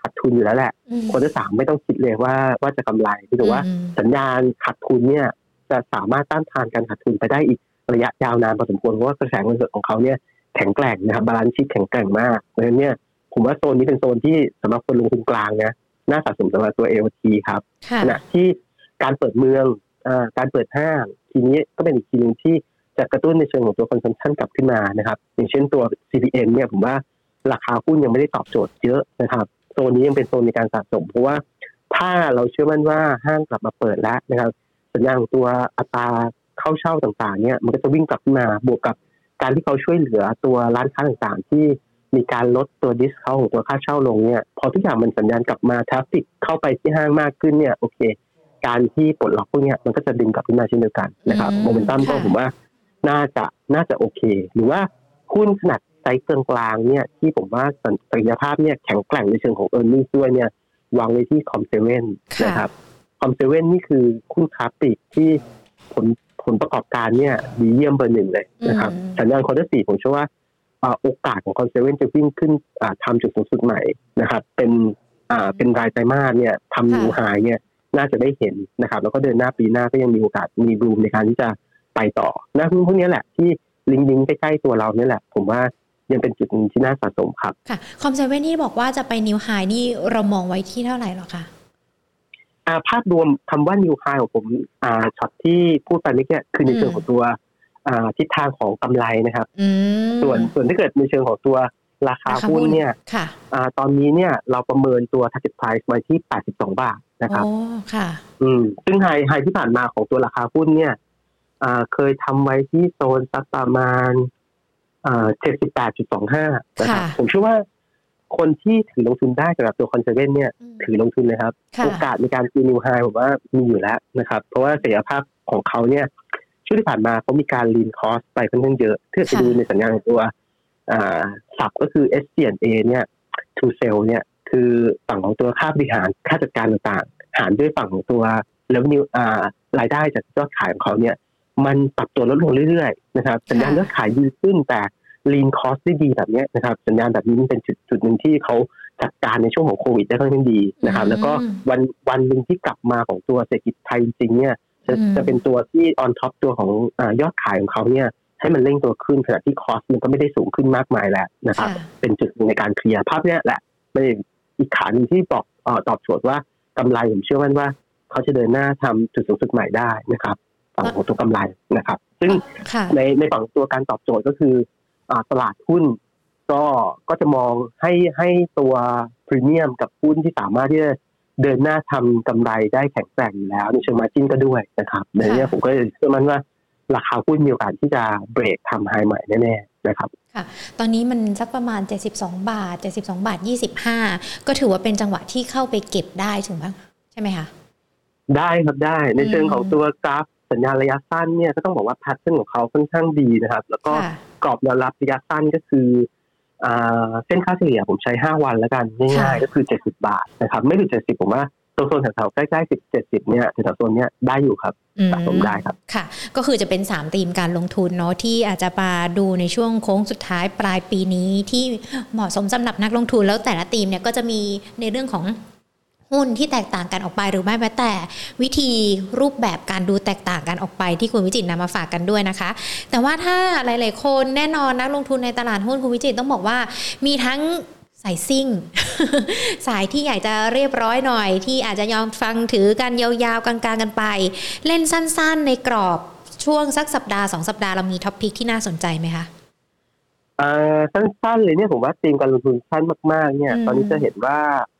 ขาดทุนอยู่แล้วแหละอืมคนที่สามไม่ต้องคิดเลยว่าว่าจะกำไรที่แต่ว่าอืมสัญญาณขาดทุนเนี่ย จะสามารถต้านทานการขาดทุนไปได้อีกระยะยาวนานพอสมควรเพราะว่ากระแสเงินสดของเขาเนี่ยแข็งแกร่งนะครับ balance sheet แข็งแกร่งมากเพราะฉะนั้นเนี่ย ผมว่าโซนนี้เป็นโซนที่สำหรับคนลงทุนกลางนะน่าสะสมสำหรับตัว AOT ครับค่ะขณะที่การเปิดเมืองอาการเปิดห้างทีนี้ก็เป็นอีกทีหนึงที่จะกระตุ้นในเชิงของตัวคอนซัมชันกลับขึ้นมานะครับ อย่างเช่นตัว CPN เนี่ยผมว่าราคาหุ้นยังไม่ได้ตอบโจทย์เยอะนะครับโซนนี้ยังเป็นโซนในการสะสม เพราะว่าถ้าเราเชื่อมั่นว่าห้างกลับมาเปิดแล้วนะครับ สัญญาณของตัวอัตราเข้าเช่าต่างๆเนี่ยมันก็จะวิ่งกลับขึ้นมาบวกกับการที่เขาช่วยเหลือตัวร้านค้าต่างๆ ที่ มีการลดตัว discount ของตัวค่าเช่าลงเนี่ยพอทุกอย่างมันสัญญาณกลับมา traffic เข้าไปที่ห้างมากขึ้นเนี่ยโอเค การที่ปลดล็อกพวกเนี้ยมันก็จะดึงกลับขึ้นมาเช่นเดียวกันนะครับอืมโมเมนตัมก็ค่ะผมว่าน่าจะน่าจะโอเค หรือว่าหุ้นขนาดไซส์กลางๆเนี่ยที่ผมว่าศักยภาพเนี่ยแข็งแกร่งในเชิงของ earning ด้วยเนี่ยวางไว้ที่ Com7 ค่ะนะครับ Com7 นี่คือหุ้นค้าปลีกที่ผลผลประกอบการเนี่ยดีเยี่ยมเบอร์หนึ่งเลยนะครับอืมสัญญาณ quarter สี่ผมเชื่อว่าอ่า โอกาสของ Com Seven จะวิ่งขึ้นอ่าทำจุดสูงสุดใหม่นะครับเป็นอ่าเป็นรายไตรมาสเนี่ยทำ new high เนี่ยน่าจะได้เห็นนะครับ แล้วก็เดินหน้าปีหน้าก็ยังมีโอกาสมี room ในการที่จะไปต่อหน้าหุ้นพวกนี้แหละที่ลิงก์ลิงก์ใกล้ๆตัวเราเนี่ยแหละ ผมว่ายังเป็นจุดหนึ่งที่น่าสะสมครับ ค่ะ Com Seven ที่บอกว่าจะไป new high นี่เรามองไว้ที่เท่าไหร่หรอคะอ่าภาพรวมคำว่านิวไฮของผมอ่าช็อตที่พูดไปเมื่อกี้คือในเชิงของตัวอ่า ทิศทางของกำไรนะครับอืมส่วนส่วนถ้าเกิดในเชิงของตัวราคาหุ้นเนี่ยค่ะอ่าตอนนี้เนี่ยเราประเมินตัว target price ไว้ที่ 82 บาทนะครับโอ้ค่ะ อืม ซึ่งไฮไฮที่ผ่านมาของตัวราคาหุ้นเนี่ยอ่าเคยทำไว้ที่โซนสักประมาณอ่า78.25นะครับค่ะผมเชื่อว่าคนที่ถือลงทุนได้สำหรับตัว Com Seven เนี่ยอืมถือลงทุนเลยครับค่ะโอกาสในการตี new high ผมว่ามีอยู่แล้วนะครับ เพราะว่าศักยภาพของเขาเนี่ย ช่วงที่ผ่านมาเขามีการ lean cost ไปค่อนข้างเยอะถ้าจะดูในสัญญาณของตัวอ่าสับก็คือ s c n a เนี่ย to sales เนี่ยคือฝั่งของตัวค่าบริหารค่าจัดการต่างๆ หารด้วยฝั่งของตัว revenue อ่ารายได้จากยอดขายของเขาเนี่ย มันปรับตัวลดลงเรื่อยๆนะครับ สัญญาณยอดขายดีขึ้นแต่ lean cost ได้ดีแบบเนี้ยนะครับ สัญญาณแบบนี้มันเป็นจุดจุดหนึ่งที่เขาจัดการในช่วงของโควิดได้ค่อนข้างดีนะครับ แล้วก็วันวันหนึ่งที่กลับมาของตัวเศรษฐกิจไทยจริงๆเนี่ย จะอืมจะเป็นตัวที่ on top ตัวของอายอดขายของเขาเนี่ยให้มันเร่งตัวขึ้นขณะที่คอสมันก็ไม่ได้สูงขึ้นมากมายแล้วนะครับค่ะเป็นจุดหนึ่งในการเคลียร์ภาพเนี้ยแหละเป็นอีกขาหนึ่งที่บอกเอ่อตอบโจทย์ว่ากำไรผมเชื่อมั่นว่า เขาจะเดินหน้าทำจุดสูงสุดใหม่ได้นะครับฝั่งของตัวกำไรนะครับ ซึ่งค่ะในในฝั่งตัวการตอบโจทย์ก็คืออาตลาดหุ้น ก็ก็จะมองให้ให้ตัวพรีเมียมกับหุ้นที่สามารถที่จะ เดินหน้าทำกำไรได้แข็งแกร่งอยู่แล้วในเชิงมาจิ้นก็ด้วยนะครับในเนี้ยผมก็เชื่อมั่นว่าราคาหุ้นมีโอกาสที่จะเบรกทำไฮใหม่แน่ๆนะครับตอนนี้มันสักประมาณ 72 บาท 72 บาท 25 ก็ถือว่าเป็นจังหวะที่เข้าไปเก็บได้ถูกไหมใช่ไหมคะได้ครับได้ในเชิงอืมของตัวกราฟสัญญาณระยะสั้นเนี่ยก็ต้องบอกว่าแพทเทิร์นของเขาค่อนข้างดีนะครับ แล้วก็ค่ะกรอบแนวรับระยะสั้นก็คืออ่า เส้นค่าเฉลี่ยผมใช้ 5 วันแล้วกันง่ายค่ะๆก็คือ 70 บาทนะครับไม่ถึง70 ผมว่าตัวโซนแถวๆใกล้ๆ10 70เนี่ยแถวๆโซนเนี้ยได้อยู่ครับอืสะสมได้ครับค่ะ ก็คือจะเป็น 3 ธีมการลงทุนเนาะที่อาจจะมาดูในช่วงโค้งสุดท้ายปลายปีนี้ที่เหมาะสมสำหรับนักลงทุนแล้วแต่ละธีมเนี่ยก็จะมีในเรื่องของ หุ้นที่แตกต่างกันออกไปหรือไม่แม้แต่ วิธีรูปแบบการดูแตกต่างกันออกไปที่คุณวิจิตรนำมาฝากกันด้วยนะคะ แต่ว่าถ้าหลาย ๆ คนแน่นอนนักลงทุนในตลาดหุ้นคุณวิจิตรต้องบอกว่า มีทั้งสายซิ่ง สายที่อยากจะเรียบร้อยหน่อย ที่อาจจะยอมฟังถือกันยาวๆกลางๆกันไป เล่นสั้น ๆ ในกรอบช่วงสักสัปดาห์สองสัปดาห์เรามีท็อปพิกที่น่าสนใจไหมคะเอ่อสั้นๆเลยเนี่ยผมว่าธีมการลงทุนสั้นมากๆ เนี่ยอืมตอนนี้จะเห็นว่าเอ่อ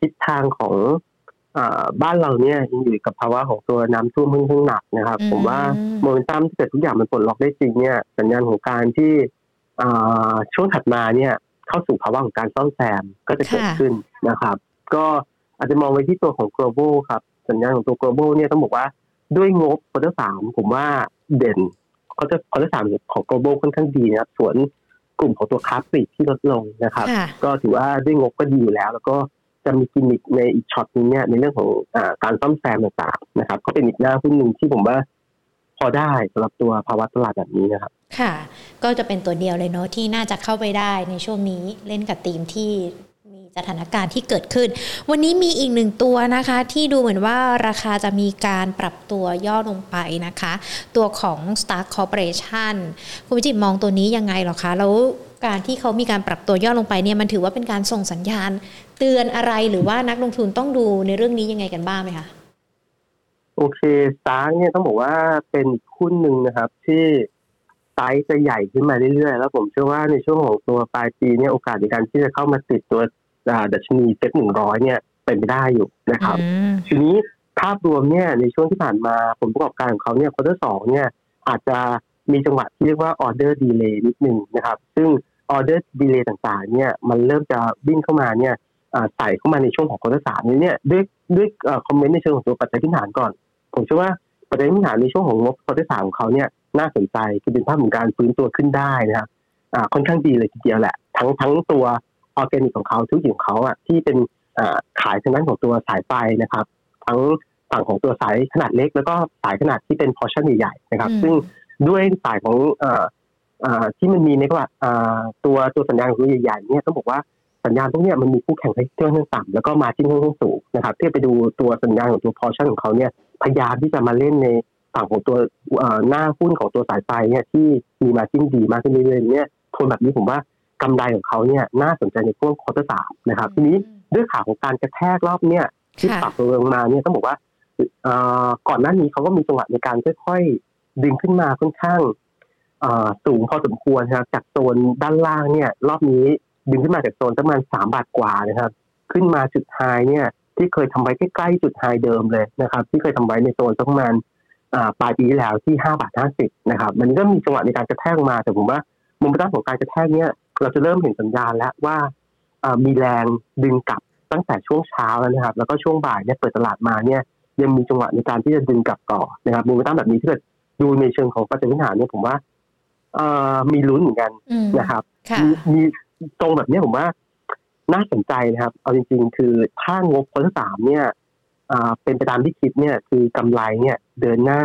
ทิศทางของเอ่อบ้านเราเนี่ยยังอยู่กับภาวะของตัวน้ำท่วมค่อนข้างหนักนะครับ ผมว่าโมเมนตัมที่เกิดทุกอย่างมันปลดล็อกได้จริงเนี่ยสัญญาณของการที่เอ่อช่วงถัดมาเนี่ยเข้าสู่ภาวะของการซ่อมแซมก็จะเกิดขึ้นนะครับ ก็อาจจะมองไว้ที่ตัวของ global ครับ สัญญาณของตัว global เนี่ยต้องบอกว่าด้วยงบควอเตอร์สามผมว่าเด่นเขาจะควอเตอร์สามของ global ค่อนข้างดีนะครับ ส่วนกลุ่มของตัวค้าปลีกที่ลดลงนะครับค่ะก็ถือว่าด้วยงบก็ดีอยู่แล้ว แล้วก็ จะมีกิมมิคในอีกช็อตนึงเนี่ยในเรื่องของอการซ่อมแซมต่างๆนะครับ ก็เป็นอีกหน้าหุ้นหนึ่งที่ผมว่าพอได้สำหรับตัวภาวะตลาดแบบนี้นะครับ ค่ะ ก็จะเป็นตัวเดียวเลยเนาะที่น่าจะเข้าไปได้ในช่วงนี้เล่นกับทีมที่มีสถานการณ์ที่เกิดขึ้น วันนี้มีอีกหนึ่งตัวนะคะ ที่ดูเหมือนว่าราคาจะมีการปรับตัวย่อลงไปนะคะ ตัวของ Star Corporation คุณวิจิตรมองตัวนี้ยังไงหรอคะแล้ว การที่เขามีการปรับตัวย่อลงไปเนี่ยมันถือว่าเป็นการส่งสัญญาณ เตือนอะไรหรือว่านักลงทุนต้องดูในเรื่องนี้ยังไงกันบ้างไหมคะโอเคสตาร์เนี่ยต้องบอกว่าเป็นอีกหุ้นหนึ่งนะครับ ที่ไซส์จะใหญ่ขึ้นมาเรื่อยๆ แล้วผมเชื่อว่าในช่วงของตัวปลายปีเนี่ยโอกาสในการที่จะเข้ามาติดตัวอ่าดัชนีเซ็ตหนึ่งร้อยเนี่ยเป็นไปได้อยู่นะครับอืมทีนี้ภาพรวมเนี่ยในช่วงที่ผ่านมาผลประกอบการของเขาเนี่ย quarter สองเนี่ยอาจจะมีจังหวะที่เรียกว่า order delay นิดนึงนะครับ ซึ่ง order delay ต่างๆเนี่ยมันเริ่มจะวิ่งเข้ามาเนี่ยอ่าใส่เข้ามาในช่วงของ quarter สามนี้เนี่ยด้วยด้วย comment ในเชิงของตัวปัจจัยพื้นฐานก่อน ผมเชื่อว่าปัจจัยพื้นฐานในช่วงของงบ quarter สามของเขาเนี่ยน่าสนใจคือเป็นภาพของการฟื้นตัวขึ้นได้นะครับอ่าค่อนข้างดีเลยทีเดียวแหละ ทั้งทั้งตัวออร์แกนิกของเขาธุรกิจของเขาอะที่เป็นอ่าขายทางด้านของตัวสายไฟนะครับ ทั้งฝั่งของตัวสายขนาดเล็ก แล้วก็สายขนาดที่เป็นพอชั่นใหญ่ๆนะครับอืมซึ่งด้วยสายของเอ่อเอ่อ ที่มันมีในว่าอ่าตัวตัวสัญญาณของตัวใหญ่ๆเนี่ยต้องบอกว่าสัญญาณพวกเนี้ยมันมีคู่แข่งที่ค่อนข้างต่ำแล้วก็มาจิ้นค่อนข้างสูงนะครับเทียบไปดูตัวสัญญาณของตัวพอชั่นของเขาเนี่ยพยายามที่จะมาเล่นในฝั่งของตัวเอ่อหน้าหุ้นของตัวสายไฟเนี่ยที่มีมาจิ้นดีมากขึ้นเรื่อยๆเนี่ยโทนแบบนี้ผมว่ากำไรของเขาเนี่ยน่าสนใจในช่วงควอเตอร์สามนะครับทีนี้ด้วยข่าวของการกระแทกรอบเนี่ยที่ค่ะปรับตัวลงมาเนี่ยต้องบอกว่าเอ่อก่อนหน้านี้เขาก็มีจังหวะในการค่อยๆดึงขึ้นมาค่อนข้าง สูงพอสมควรครับจากโซนด้านล่างเนี่ย รอบนี้ดึงขึ้นมาจากโซนประมาณสามบาทกว่านะครับ ขึ้นมาจุดไฮเนี่ยที่เคยทำไว้ใกล้ๆจุดไฮเดิมเลยนะครับ ที่เคยทำไว้ในโซนประมาณปลายปีแล้วที่ห้าบาทห้าสิบนะครับ มันก็มีจังหวะในการกระแทกมาแต่ผมว่ามุมตั้งของการกระแทกเนี่ย เราจะเริ่มเห็นสัญญาณแล้วว่ามีแรงดึงกลับตั้งแต่ช่วงเช้าแล้วนะครับ แล้วก็ช่วงบ่ายเนี่ยเปิดตลาดมาเนี่ย ยังมีจังหวะในการที่จะดึงกลับต่อนะครับมุมตั้งแบบนี้ถ้าเกิดดูในเชิงของปัจจัยพื้นฐานเนี่ยผมว่า เอ่อมีลุ้นเหมือนกันนะครับมีตรงแบบนี้ผมว่า น่าสนใจนะครับ เอาจริง ๆ คือถ้างบคนที่สามเนี่ยเป็นไปตามที่คิดเนี่ย คือกำไรเนี่ย เดินหน้า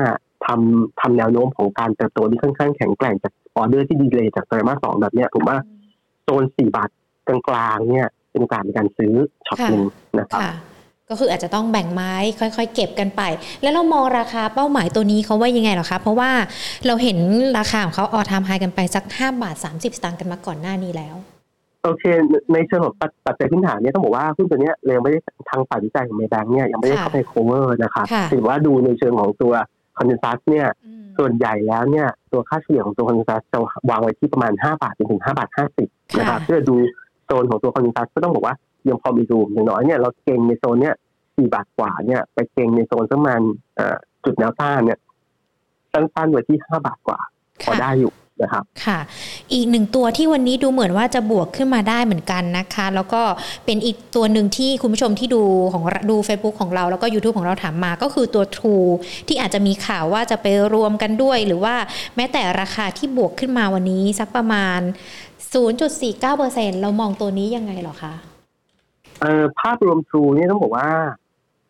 ทำทำแนวโน้มของการเติบโตที่ค่อนข้างแข็งแกร่งจากออเดอร์ที่ delay จากไตรมาสสองแบบเนี้ยผมว่าโซนสี่บาทกลางๆเนี่ย เป็นการในการซื้อช็อตหนึ่งนะครับ ก็คืออาจจะต้องแบ่งไม้ค่อยๆ เก็บกันไป แล้วเรามองราคาเป้าหมายตัวนี้เขาว่ายังไงหรอคะ เพราะว่าเราเห็นราคาของเขา all time high กันไปสักห้าบาทสามสิบสตางค์กันมาก่อนหน้านี้แล้ว โอเค ในเชิงของปัจจัยพื้นฐานเนี่ยต้องบอกว่าหุ้นตัวนี้เรายังไม่ได้ทางฝ่ายวิจัยของ Maybank เนี่ยยังไม่ได้เข้าไป cover นะครับถือว่าดูในเชิงของตัว consensus เนี่ยส่วนใหญ่แล้วเนี่ยตัวค่าเฉลี่ยของตัว consensus จะวางไว้ที่ประมาณห้าบาทจนถึงห้าบาทห้าสิบนะครับเพื่อดูโซนของตัว consensus ก็ต้องบอกว่า ยังพอมี room อย่างน้อยเนี่ยเราเก็งในโซนเนี้ยสี่บาทกว่าเนี่ย ไปเก็งในโซนประมาณจุดแนวต้านเนี่ยสั้นๆไว้ที่ห้าบาทกว่าพอได้อยู่นะครับค่ะ อีกหนึ่งตัวที่วันนี้ดูเหมือนว่าจะบวกขึ้นมาได้เหมือนกันนะคะ แล้วก็เป็นอีกตัวหนึ่งที่คุณผู้ชมที่ดูของดู Facebook ของเราแล้วก็ YouTube ของเราถามมาก็คือตัว True ที่อาจจะมีข่าวว่าจะไปรวมกันด้วย หรือว่าแม้แต่ราคาที่บวกขึ้นมาวันนี้สักประมาณ 0.49%เรามองตัวนี้ยังไงหรอคะ เอ่อภาพรวมทรูนี่ต้องบอกว่า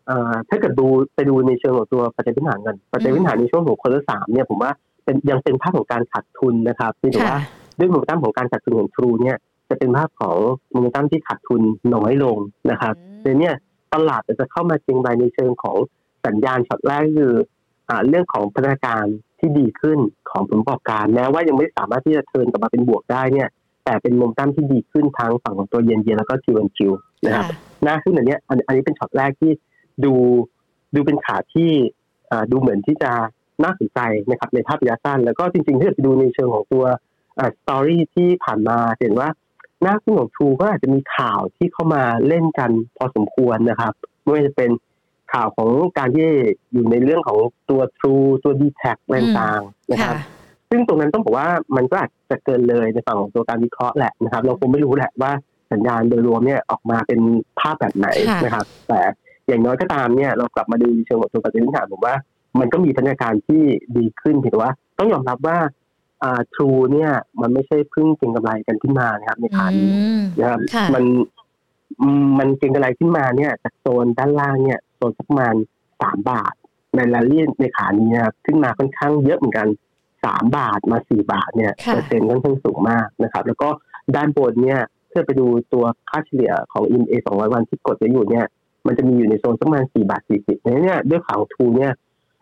เอ่อถ้าเกิดดูไปดูในเชิงของตัวปัจจัยพื้นฐานกันปัจจัยพื้นฐานในช่วงของ quarter สามเนี่ยผมว่าเป็นยังเป็นภาพของการขาดทุนนะครับที่ถือว่าด้วยโมเมนตัมของการขาดทุนของ True เนี่ยจะเป็นภาพของโมเมนตัมที่ขาดทุนน้อยลงนะครับในนี้ตลาดจะเข้ามาจริงไปในเชิงของสัญญาณช็อตแรกคือเรื่องของพัฒนาการที่ดีขึ้นของผลประกอบการแม้ว่ายังไม่สามารถที่จะ turn กลับมาเป็นบวกได้เนี่ย แต่เป็นมุมตั้มที่ดีขึ้นทั้งฝั่งของตัวเย็นเย็นแล้วก็ Q on Qนะครับหน้าหุ้นอันนี้อันนี้เป็นช็อตแรกที่ดูดูเป็นขาที่ดูเหมือนที่จะน่าสนใจนะครับในภาพระยะสั้น แล้วก็จริงๆถ้าจะดูในเชิงของตัว story ที่ผ่านมาเห็นว่าหน้าหุ้นของ True ก็อาจจะมีข่าวที่เข้ามาเล่นกันพอสมควรนะครับไม่ว่าจะเป็นข่าวของการที่อยู่ในเรื่องของตัว True ตัว d t แท็ต่างๆนะครับ ซึ่งตรงนั้นต้องบอกว่ามันก็อาจจะเกินเลยในฝั่งของตัวการวิเคราะห์แหละนะครับ เราคงไม่รู้แหละว่าสัญญาณโดยรวมเนี่ยออกมาเป็นภาพแบบไหนนะครับ แต่อย่างน้อยก็ตามเนี่ยเรากลับมาดูเชิงของตัวปัจจัยพื้นฐานผมว่า มันก็มีพัฒนาการที่ดีขึ้นถือว่า ต้องยอมรับว่าอ่าทรูเนี่ยมันไม่ใช่เพิ่งเก็งกำไรกันขึ้นมานะครับ ในขานี้นะครับมันมันเก็งกำไรขึ้นมาเนี่ยจากโซนด้านล่างเนี่ยโซนสักประมาณสามบาทในลาเลียนในขานี้นะครับขึ้นมาค่อนข้างเยอะเหมือนกัน สามบาทมาสี่บาทเนี่ยเปอร์เซ็นต์ค่อนข้างสูงมากนะครับ แล้วก็ด้านบนเนี่ยเพื่อไปดูตัวค่าเฉลี่ยของอินเอสองร้อยวันที่กดไว้อยู่เนี่ย มันจะมีอยู่ในโซนประมาณสี่บาทสี่สิบเนี่ยด้วยข่าวทูเนี่ย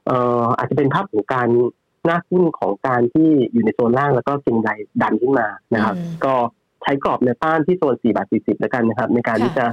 เอ่ออาจจะเป็นภาพของการหน้าขึ้นของการที่อยู่ในโซนล่างแล้วก็เก็งใดดันขึ้นมานะครับ ก็ใช้กรอบในต้านที่โซนสี่บาทสี่สิบแล้วกันนะครับ ในการที่จะ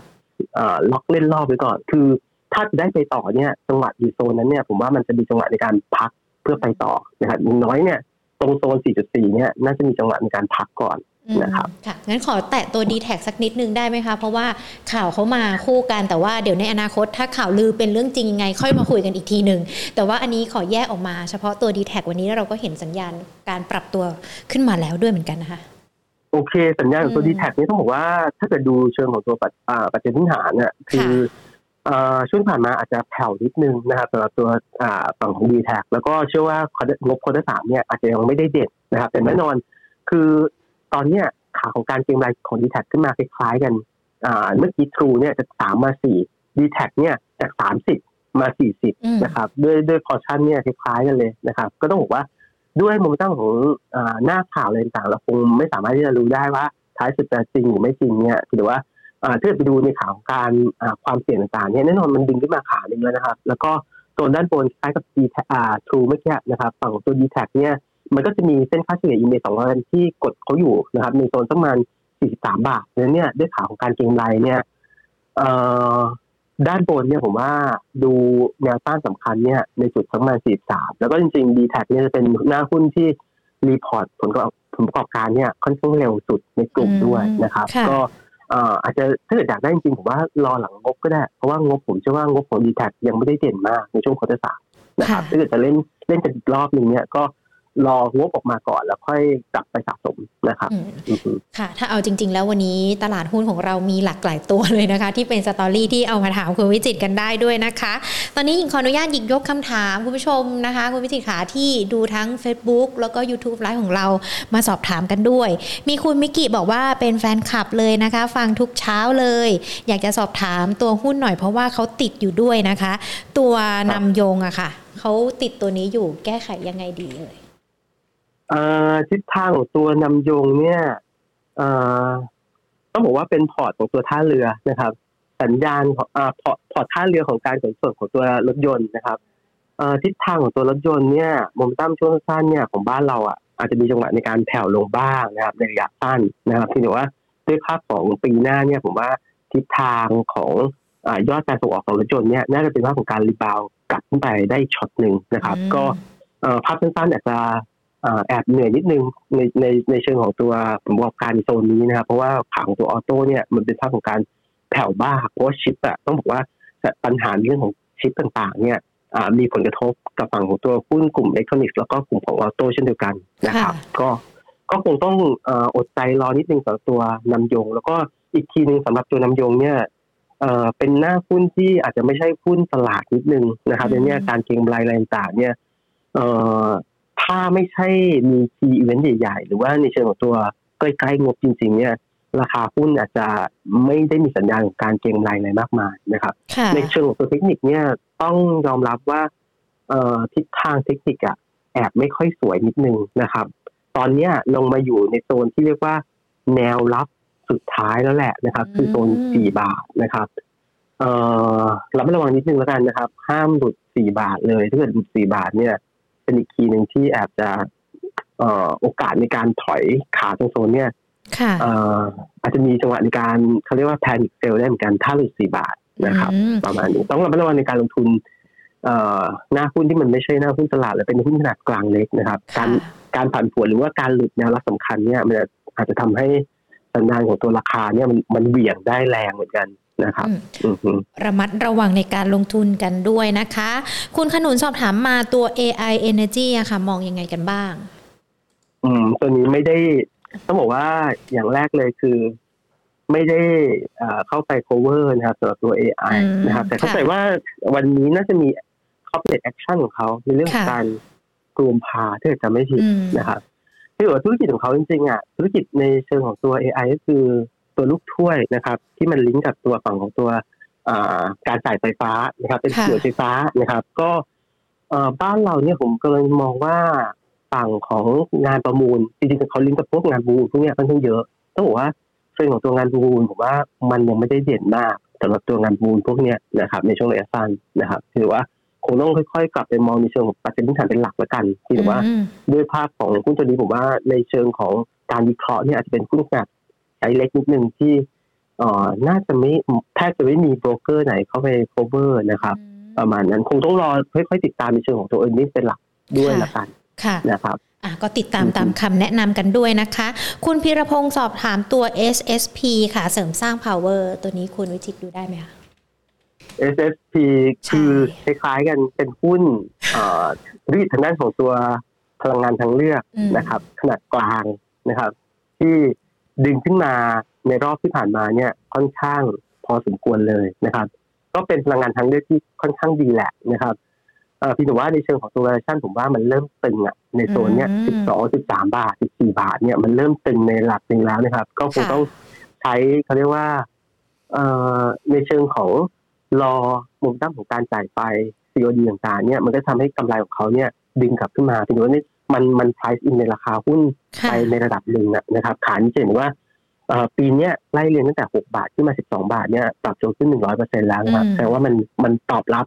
ล็อกเล่นรอบไว้ก่อน คือถ้าจะได้ไปต่อเนี่ยจังหวะอยู่โซนนั้นเนี่ยผมว่ามันจะมีจังหวะในการพัก เพื่อไปต่อนะครับน้อยเนี่ยตรงโซน 4.4 เนี่ยน่าจะมีจังหวะในการพักก่อนนะครับค่ะงั้นขอแตะตัวดีแท็สักนิดนึงได้ไหมคะ เพราะว่าข่าวเขามาคู่กันแต่ว่าเดี๋ยวในอนาคตถ้าข่าวลือเป็นเรื่องจริงยังไง ค่อยมาคุยกันอีกทีหนึ่ง แต่ว่าอันนี้ขอแยกออกมาเฉพาะตัวดีแท็วันนี้เราก็เห็นสัญญาณการปรับตัวขึ้นมาแล้วด้วยเหมือนกันนะคะ โอเค สัญญาณของตัวดีแท็นี้ต้องบอกว่าถ้าเกิดดูเชิงของตัวปัจจัยพื้นฐานเนี่ยคือ ช่วงผ่านมาอาจจะแผ่วนิดนึงนะครับสำหรับตัวฝั่งของ d t แทแล้วก็เชื่อว่างบคนที่สามเนี่ยอาจจะยังไม่ได้เด็ดนะครับแต่แน่นอนคือตอนเนี้ยขาของการเก็งรายของ d t แทขึ้นมาคล้ายๆกันเมื่อกี้ทรูเนี่ยจากสามมาสี่ d t แทเนี่ยจากสามสิบมาสี่สิบนะครับด้วยด้วยพอชั่นเนี่ยคล้ายๆกันเลยนะครับ ก็ต้องบอกว่าด้วยโมเมนตัมของหน้าข่าวอะไรต่างๆเราคงไม่สามารถที่จะรู้ได้ว่าท้ายสุดจะจริงหรือไม่จริงเนี่ยถือว่า ถ้าไปดูในข่าวของการความเสี่ยงต่างๆเนี่ยแน่นอนมันดึงขึ้นมาขาหนึ่งแล้วนะครับ แล้วก็ตัวด้านบนคล้ายกับ D อ่า True เมื่อกี้นะครับ ฝั่งตัว D t แทเนี่ยมันก็จะมีเส้นค่าเฉลี่ย index สองร้อยที่กดเขาอยู่นะครับในโซนประมาณ43 บาทนั้นเนี่ยด้วยข่าวของการเก็งกำไรเนี่ยด้านบนเนี่ยผมว่าดูแนวต้านสำคัญเนี่ยในจุดประมาณ43 แล้วก็จริงๆ d t แทเนี่ยจะเป็นหน้าหุ้นที่ report ผลประกอบผลประกอบการเนี่ยค่อนข้างเร็วสุดในกลุ่มด้วยนะครับ ก็ อาจจะถ้าเกิดอยากได้จริงๆผมว่ารอหลังงบก็ได้ เพราะว่างบผมเชื่อว่างบของ dtac ยังไม่ได้เด่นมากในช่วง quarter สามนะครับถ้าเกิดจะเล่นเล่นกันอีกรอบหนึ่งเนี่ยก็ รองบออกมาก่อนแล้วค่อยกลับไปสะสมนะครับค่ะ ถ้าเอาจริง ๆ แล้ววันนี้ตลาดหุ้นของเรามีหลากหลายตัวเลยนะคะ ที่เป็น story ที่เอามาถามคุณวิจิตกันได้ด้วยนะคะ ตอนนี้หญิงขออนุญาตหยิกยกคำถามคุณผู้ชมนะคะ คุณวิจิตขาที่ดูทั้ง Facebook แล้วก็ YouTube live ของเรามาสอบถามกันด้วย มีคุณมิกิบอกว่าเป็นแฟนคลับเลยนะคะ ฟังทุกเช้าเลย อยากจะสอบถามตัวหุ้นหน่อยเพราะว่าเขาติดอยู่ด้วยนะคะ ตัวนามยงอะค่ะเขาติดตัวนี้อยู่แก้ไขยังไงดีเลย ทิศทางของตัวนามยงเนี่ยต้องบอกว่าเป็น port ของตัวท่าเรือนะครับ สัญญาณของ port port ท่าเรือของการขนส่งของตัวรถยนต์นะครับทิศทางของตัวรถยนต์เนี่ยโมเมนตัมช่วงสั้นเนี่ยของบ้านเราอะอาจจะมีจังหวะในการแผ่วลงบ้างนะครับในระยะสั้นนะครับที่แต่ว่าด้วยภาพของปีหน้าเนี่ยผมว่าทิศทางของยอดการส่งออกของรถยนต์เนี่ยน่าจะเป็นภาพของการ rebound กลับขึ้นไปได้ช็อตหนึ่งนะครับ ก็ภาพสั้นๆอาจจะ แอบเหนื่อยนิดนึงในในในเชิงของตัวประกอบการโซนนี้นะครับเพราะว่าขาของตัว auto เนี่ยมันเป็นภาพของการแผ่วบ้างเพราะว่าชิปอะต้องบอกว่าปัญหาเรื่องของชิปต่างๆ เนี่ยมีผลกระทบกับฝั่งของตัวหุ้นกลุ่มอิเล็กทรอนิกส์แล้วก็กลุ่มของ auto เช่นเดียวกันนะครับ ก็ก็คงต้องอดใจรอนิดนึงสำหรับตัวนามยง แล้วก็อีกทีหนึ่งสำหรับตัวนามยงเนี่ยเป็นหน้าหุ้นที่อาจจะไม่ใช่หุ้นตลาดนิดนึงนะครับในนี้การเก็งกำไรอะไรต่างเนี่ย ถ้าไม่ใช่มีทีอีเวนต์ใหญ่ๆ หรือว่าในเชิงของตัวใกล้ๆงบจริง ๆ เนี่ย ราคาหุ้นอาจจะไม่ได้มีสัญญาณของการเก็งรายอะไรมากมายนะครับ ในเชิงของตัวเทคนิคเนี่ยต้องยอมรับว่าทิศทางเทคนิคอะแอบไม่ค่อยสวยนิดนึงนะครับ ตอนนี้ลงมาอยู่ในโซนที่เรียกว่า แนวรับสุดท้ายแล้วแหละนะครับ คือโซนสี่บาทนะครับเอ่อเราไม่ระวังนิดนึงแล้วกันนะครับ ห้ามหลุดสี่บาทเลยถ้าเกิดหลุดสี่บาทเนี่ย เป็นอีกคีย์หนึ่งที่แอบจะโอกาสในการถอยขาตรงโซนเนี่ยอาจจะมีจังหวะในการเขาเรียกว่าแพนิคเซลได้เหมือนกันถ้าหลุดสี่บาทนะครับ ประมาณนี้ต้องระมัดระวังในการลงทุนหน้าหุ้นที่มันไม่ใช่หน้าหุ้นตลาดและเป็นหุ้นขนาดกลางเล็กนะครับ การการผันผวนหรือว่าการหลุดแนวรับสำคัญเนี่ยมันอาจจะทำให้สัญญาณของตัวราคาเนี่ยมันมันเบี่ยงได้แรงเหมือนกัน นะครับระมัดระวังในการลงทุนกันด้วยนะคะ คุณขนุนสอบถามมาตัว AI Energy อะค่ะ มองยังไงกันบ้าง อืม ตัวนี้ไม่ได้ต้องบอกว่าอย่างแรกเลยคือ ไม่ได้เข้าไป cover นะครับสำหรับตัว AI นะครับ แต่เข้าใจว่าวันนี้น่าจะมี corporate action ของเขาในเรื่องของการกลุ่มพาถ้าจะไม่ผิดนะครับที่ว่าธุรกิจของเขาจริงๆอะธุรกิจในเชิงของตัว AI ก็คือ ตัวลูกถ้วยนะครับ ที่มันลิงก์กับตัวฝั่งของตัวการจ่ายไฟฟ้านะครับ เป็นหน่วยไฟฟ้านะครับ ก็บ้านเราเนี่ยผมกำลังมองว่าฝั่งของงานประมูลจริงๆเขาลิงก์กับพวกงานประมูลพวกนี้ค่อนข้างเยอะต้องบอกว่าเรื่องของตัวงานประมูลผมว่ามันยังไม่ได้เด่นมากสำหรับตัวงานประมูลพวกนี้นะครับ ในช่วงระยะสั้นนะครับถือว่าคงต้องค่อยๆ กลับไปมองในเชิงของปัจจัยพื้นฐานเป็นหลักละกันที่ว่าด้วยภาพของหุ้นตัวนี้ผมว่าในเชิงของการวิเคราะห์เนี่ยอาจจะเป็นหุ้นขนาด ใช้เล็กนิดนึงที่เอ่อน่าจะไม่แทบจะไม่มีโบรกเกอร์ไหนเข้าไป cover นะครับ ประมาณนั้นคงต้องรอค่อยๆติดตามในเชิงของตัวเอ r n i n g เป็นหลักด้วยละกันนะครับอะก็ติดตามตามคำแนะนำกันด้วยนะคะ คุณพิรพงศ์สอบถามตัว SSP ค่ะเสริมสร้าง power ตัวนี้คุณวิจิตดูได้ไหมคะ SSP คือคล้ายๆกันเป็นหุ้นรีดทางด้านของตัวพลังงานทางเลือกนะครับ ขนาดกลางนะครับ ที่ ดึงขึ้นมาในรอบที่ผ่านมาเนี่ยค่อนข้างพอสมควรเลยนะครับ ก็เป็นพลังงานทางเลือกที่ค่อนข้างดีแหละนะครับเออพี่หนูว่าในเชิงของตัวเวอร์ชันผมว่ามันเริ่มตึงอะในโซนเนี้ยสิบสองสิบสามบาทสิบสี่บาทเนี่ยมันเริ่มตึงในหลักหนึ่งแล้วนะครับ ก็คงต้องใช้เขาเรียกว่าเอ่อในเชิงของรอมุมตั้งของการจ่ายไฟ COD ต่างๆเนี่ยมันก็ทำให้กำไรของเขาเนี่ยดึงกลับขึ้นมาพี่หนูว่านี่ มันมันไพรซ์อินในราคาหุ้นไปในระดับหนึ่งนะครับขานี้จะเห็นว่าปีนี้ไล่เรียนตั้งแต่6บาทขึ้นมา12บาทเนี่ยปรับตัวขึ้น100เปอร์เซ็นต์แล้วครับแต่ว่ามันมันตอบรับ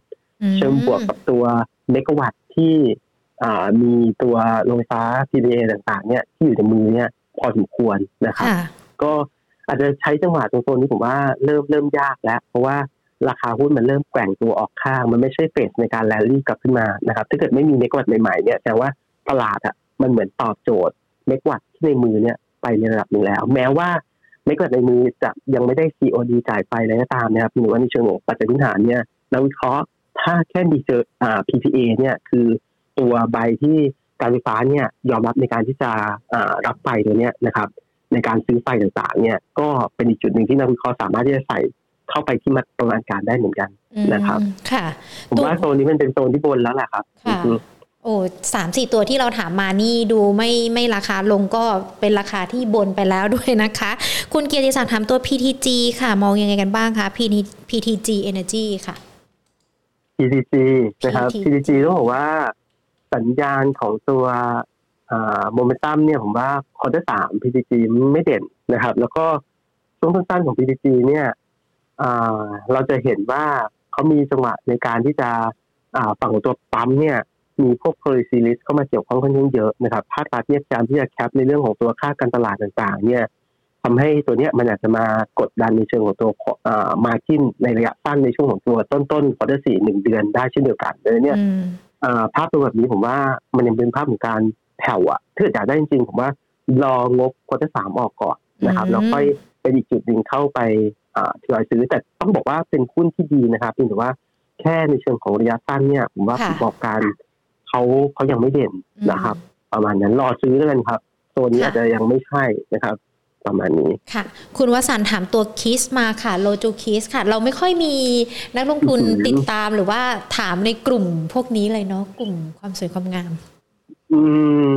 เชิงบวกกับตัวเมกะวัตที่มีตัวโรงไฟฟ้า PPA ต่างๆ เนี่ยที่อยู่ในมือเนี่ยพอสมควรนะครับ ก็อาจจะใช้จังหวะตรงโซนนี้ผมว่าเริ่มเริ่มยากแล้ว เพราะว่าราคาหุ้นมันเริ่มแกว่งตัวออกข้าง มันไม่ใช่เฟสในการแลลี่กลับขึ้นมานะครับ ถ้าเกิดไม่มีเมกะวัตใหม่ๆเนี่ยแต่ว่า ตลาดอะมันเหมือนตอบโจทย์เมกวัตที่ในมือเนี่ยไปในระดับหนึ่งแล้ว แม้ว่าเมกวัตในมือจะยังไม่ได้ COD จ่ายไปอะไรก็ตามนะครับหรือว่าในเชิงของปัจจัยพื้นฐานเนี่ยนักวิเคราะห์ถ้าแค่มีเจออ่า PPA เนี่ยคือตัวใบที่การไฟฟ้าเนี่ยยอมรับในการที่จะอ่ารับไฟตัวเนี้ยนะครับ ในการซื้อไฟต่างๆ เนี่ยก็เป็นอีกจุดหนึ่งที่นักวิเคราะห์สามารถที่จะใส่เข้าไปที่มาประมาณการได้เหมือนกันอืมนะครับ ค่ะ ผมว่าโซนนี้มันเป็นโซนที่บนแล้วแหละครับค่ะอืม โอ้สามสี่ตัวที่เราถามมานี่ดูไม่ไม่ราคาลงก็เป็นราคาที่บนไปแล้วด้วยนะคะ คุณเกียรติศักดิ์ถามตัว PTG ค่ะ มองยังไงกันบ้างคะ PT- PTG Energy ค่ะ PTG นะครับ PTG PTG ต้องบอกว่าสัญญาณของตัวโมเมนตัมเนี่ยผมว่า quarter สาม PTG ไม่เด่นนะครับ แล้วก็ช่วงสั้นๆของ PTG เนี่ยอ่าเราจะเห็นว่าเขามีจังหวะในการที่จะอ่าฝั่งของตัวปั๊มเนี่ย มีพวก policy risk เข้ามาเกี่ยวข้องค่อนข้างเยอะนะครับภาครัฐเนี่ยพยายามที่จะ cap ในเรื่องของตัวค่าการตลาดต่างๆ เนี่ยทำให้ตัวเนี้ยมันอาจจะมากดดันในเชิงของตัว margin ในระยะสั้นในช่วงของตัวต้นๆ quarter สี่หนึ่งเดือนได้เช่นเดียวกันเลยเนี่ยอืมอ่าภาพตัวแบบนี้ผมว่ามันยังเป็นภาพของการแผ่วอะถ้าเกิดอยากได้จริงๆผมว่ารองบ quarter สามออกก่อนนะครับอืมแล้วค่อยเป็นอีกจุดหนึ่งเข้าไปอ่าทยอยซื้อแต่ต้องบอกว่าเป็นหุ้นที่ดีนะครับเพียงแต่ว่าแค่ในเชิงของระยะสั้นเนี่ยผมว่าค่ะผู้ประกอบการ เขาเขายังไม่เด่นนะครับ ประมาณนั้นรอซื้อแล้วกันครับโซนนี้ค่ะอาจจะยังไม่ใช่นะครับ ประมาณนี้ค่ะ คุณวสันต์ถามตัว KISS มาค่ะโรจูคิสค่ะ เราไม่ค่อยมีนักลงทุนอืมติดตามหรือว่าถามในกลุ่มพวกนี้เลยเนาะกลุ่มความสวยความงาม อืม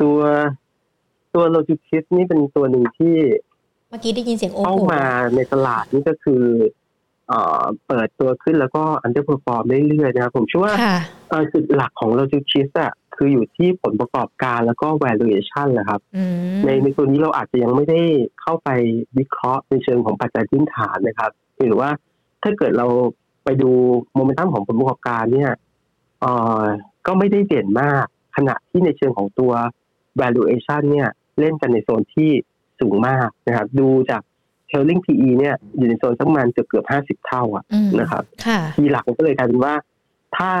ตัวตัวโรจูคิสนี่เป็นตัวหนึ่งที่เมื่อกี้ได้ยินเสียงโอ้เข้าโหมาในตลาดนี่ก็คือ เอ่อเปิดตัวขึ้นแล้วก็ underperform เรื่อยๆนะครับผมเชื่อว่าค่ะเอ่อจุดหลักของโรจูคิสอะคืออยู่ที่ผลประกอบการแล้วก็ valuation แหละครับอืมในในตัวนี้เราอาจจะยังไม่ได้เข้าไปวิเคราะห์ในเชิงของปัจจัยพื้นฐานนะครับหรือว่าถ้าเกิดเราไปดูโมเมนตัมของผลประกอบการเนี่ยเอ่อก็ไม่ได้เด่นมาก ขณะที่ในเชิงของตัว valuation เนี่ย เล่นกันในโซนที่สูงมากนะครับ ดูจาก trailing PE เนี่ยอยู่ในโซนสักประมาณเกือบเกือบห้าสิบเท่าอะอืมนะครับค่ะทีหลักมันก็เลยกลายเป็นว่า ถ้า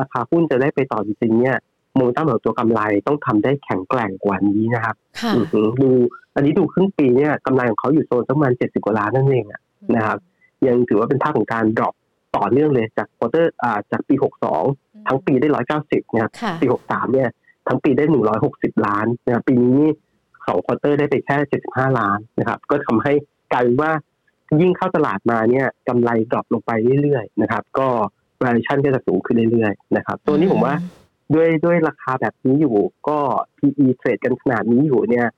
ราคาหุ้นจะได้ไปต่อจริงๆเนี่ยโมเมนตัมของตัวกำไรต้องทำได้แข็งแกร่งกว่านี้นะครับค่ะอือหือดูอันนี้ดูครึ่งปีเนี่ยกำไรของเขาอยู่โซนสักประมาณเจ็ดสิบกว่าล้านนั่นเองอะนะครับ ยังถือว่าเป็นภาพของการ drop ต่อเนื่องเลยจาก quarter อ่าจากปีหกสองทั้งปีได้ร้อยเก้าสิบนะครับค่ะปีหกสามเนี่ย ทั้งปีได้หนึ่งร้อยหกสิบล้านนะครับปีนี้สอง quarter ได้ไปแค่เจ็ดสิบห้าล้านนะครับ ก็ทำให้ กลายเป็นว่ายิ่งเข้าตลาดมาเนี่ยกำไร drop ลงไปเรื่อยๆนะครับ ก็ valuation ก็จะสูงขึ้นเรื่อยๆนะครับ ตัวนี้ผมว่าด้วยด้วยราคาแบบนี้อยู่ก็ PE เทรดกันขนาดนี้อยู่เนี่ย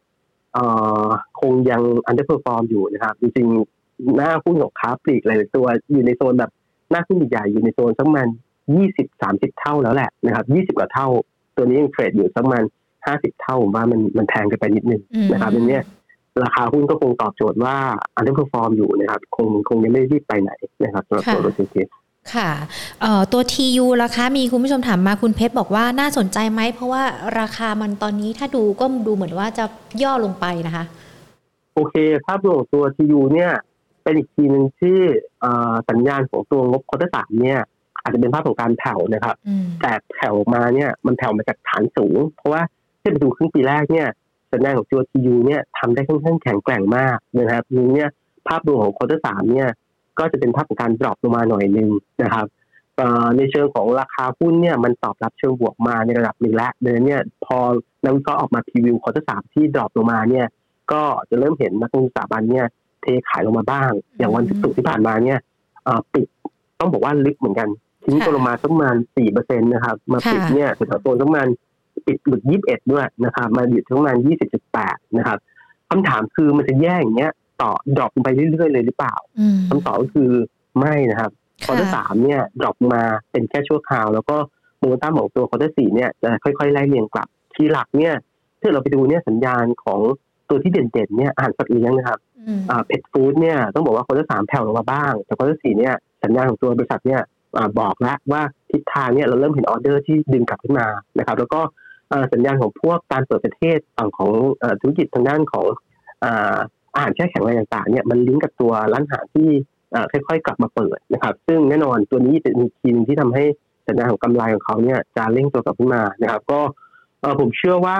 เอ่อคงยัง underperform อยู่นะครับ จริงๆ หน้าหุ้นของค้าปลีกหลายๆตัวอยู่ในโซนแบบหน้าหุ้นใหญ่ๆอยู่ในโซนสักประมาณยี่สิบสามสิบเท่าแล้วแหละนะครับยี่สิบกว่าเท่า ตัวนี้ยังเทรดอยู่สักประมาณห้าสิบเท่าผมว่ามันมันแพงเกินไปนิดนึงอืมนะครับอันเนี้ย ราคาหุ้นก็คงตอบโจทย์ว่า underperform อยู่นะครับ คงคงยังไม่รีบไปไหนนะครับสำหรับตัวค่ะโรจูคิสค่ะเอ่อตัว TU ราคามีคุณผู้ชมถามมาคุณเพชรบอกว่าน่าสนใจไหม เพราะว่าราคามันตอนนี้ถ้าดูก็ดูเหมือนว่าจะย่อลงไปนะคะ โอเคภาพรวมของตัว TU เนี่ย เป็นอีกทีหนึ่งที่เอ่อสัญญาณของตัวงบ quarter สามเนี่ย อาจจะเป็นภาพของการแผ่วนะครับอืมแต่แผ่วมาเนี่ยมันแผ่วมาจากฐานสูง เพราะว่าถ้าไปดูครึ่งปีแรกเนี่ย สัญญาณของตัว TU เนี่ยทำได้ค่อนข้างแข็งแกร่งมากนะครับนี้เนี่ยภาพรวมของ quarter สามเนี่ยก็จะเป็นภาพของการ drop ลงมาหน่อยนึงนะครับเอ่อในเชิงของราคาหุ้นเนี่ยมันตอบรับเชิงบวกมาในระดับหนึ่งแล้วเดินเนี่ยพอนักวิเคราะห์ออกมา preview quarter สามที่ drop ลงมาเนี่ยก็จะเริ่มเห็นนักลงทุนสถาบันเนี่ยเทขายลงมาบ้าง อย่างวันศุกร์ที่ผ่านมาเนี่ยเอ่อปิดต้องบอกว่าลึกเหมือนกันทิ้งตัวลงมาสักประมาณสี่เปอร์เซ็นต์นะครับ มาปิดค่ะเนี่ยแถวๆตัวสักประมาณ ปิดหลุดยี่สิบเอ็ดด้วยนะครับ มาหยุดที่ประมาณยี่สิบจุดแปดนะครับคำถามคือมันจะแย่อย่างเงี้ย ต่อ drop ลงไปเรื่อยๆเลยหรือเปล่าอืมคำตอบก็คือไม่นะครับค่ะ quarter สามเนี่ย drop มาเป็นแค่ชั่วคราว แล้วก็โมเมนตัมของตัว quarter สี่เนี่ยจะค่อยๆไล่เรียงกลับ ทีหลักเนี่ยถ้าเราไปดูเนี่ยสัญญาณของตัวที่เด่นๆเนี่ยอาหารสัตว์เลี้ยงนะครับอืมอ่าเพ t ฟู้ดเนี่ยต้องบอกว่า quarter สามแผ่วลงมาบ้าง แต่ quarter สี่เนี่ยสัญญาณของตัวบริษัทเนี่ยอ่าบอกแล้วว่าทิศทางเนี่ยเราเริ่มเห็นออเดอร์ที่ดึงกลับขึ้นมานะครับ แล้วก็เอ่อ สัญญาณของพวกการเปิดประเทศฝั่งของเอ่อธุรกิจทางด้านของอ่าอาหารแช่แข็งอะไรต่างๆเนี่ยมันลิงก์กับตัวร้านอาหารที่เอ่อค่อยๆ กลับมาเปิดนะครับ ซึ่งแน่นอนตัวนี้เป็นอีกทีหนึงที่ทำให้สัญญาณของกำไรของเขาเนี่ยจะเร่งตัวกลับขึ้นมานะครับ ก็เออผมเชื่อว่า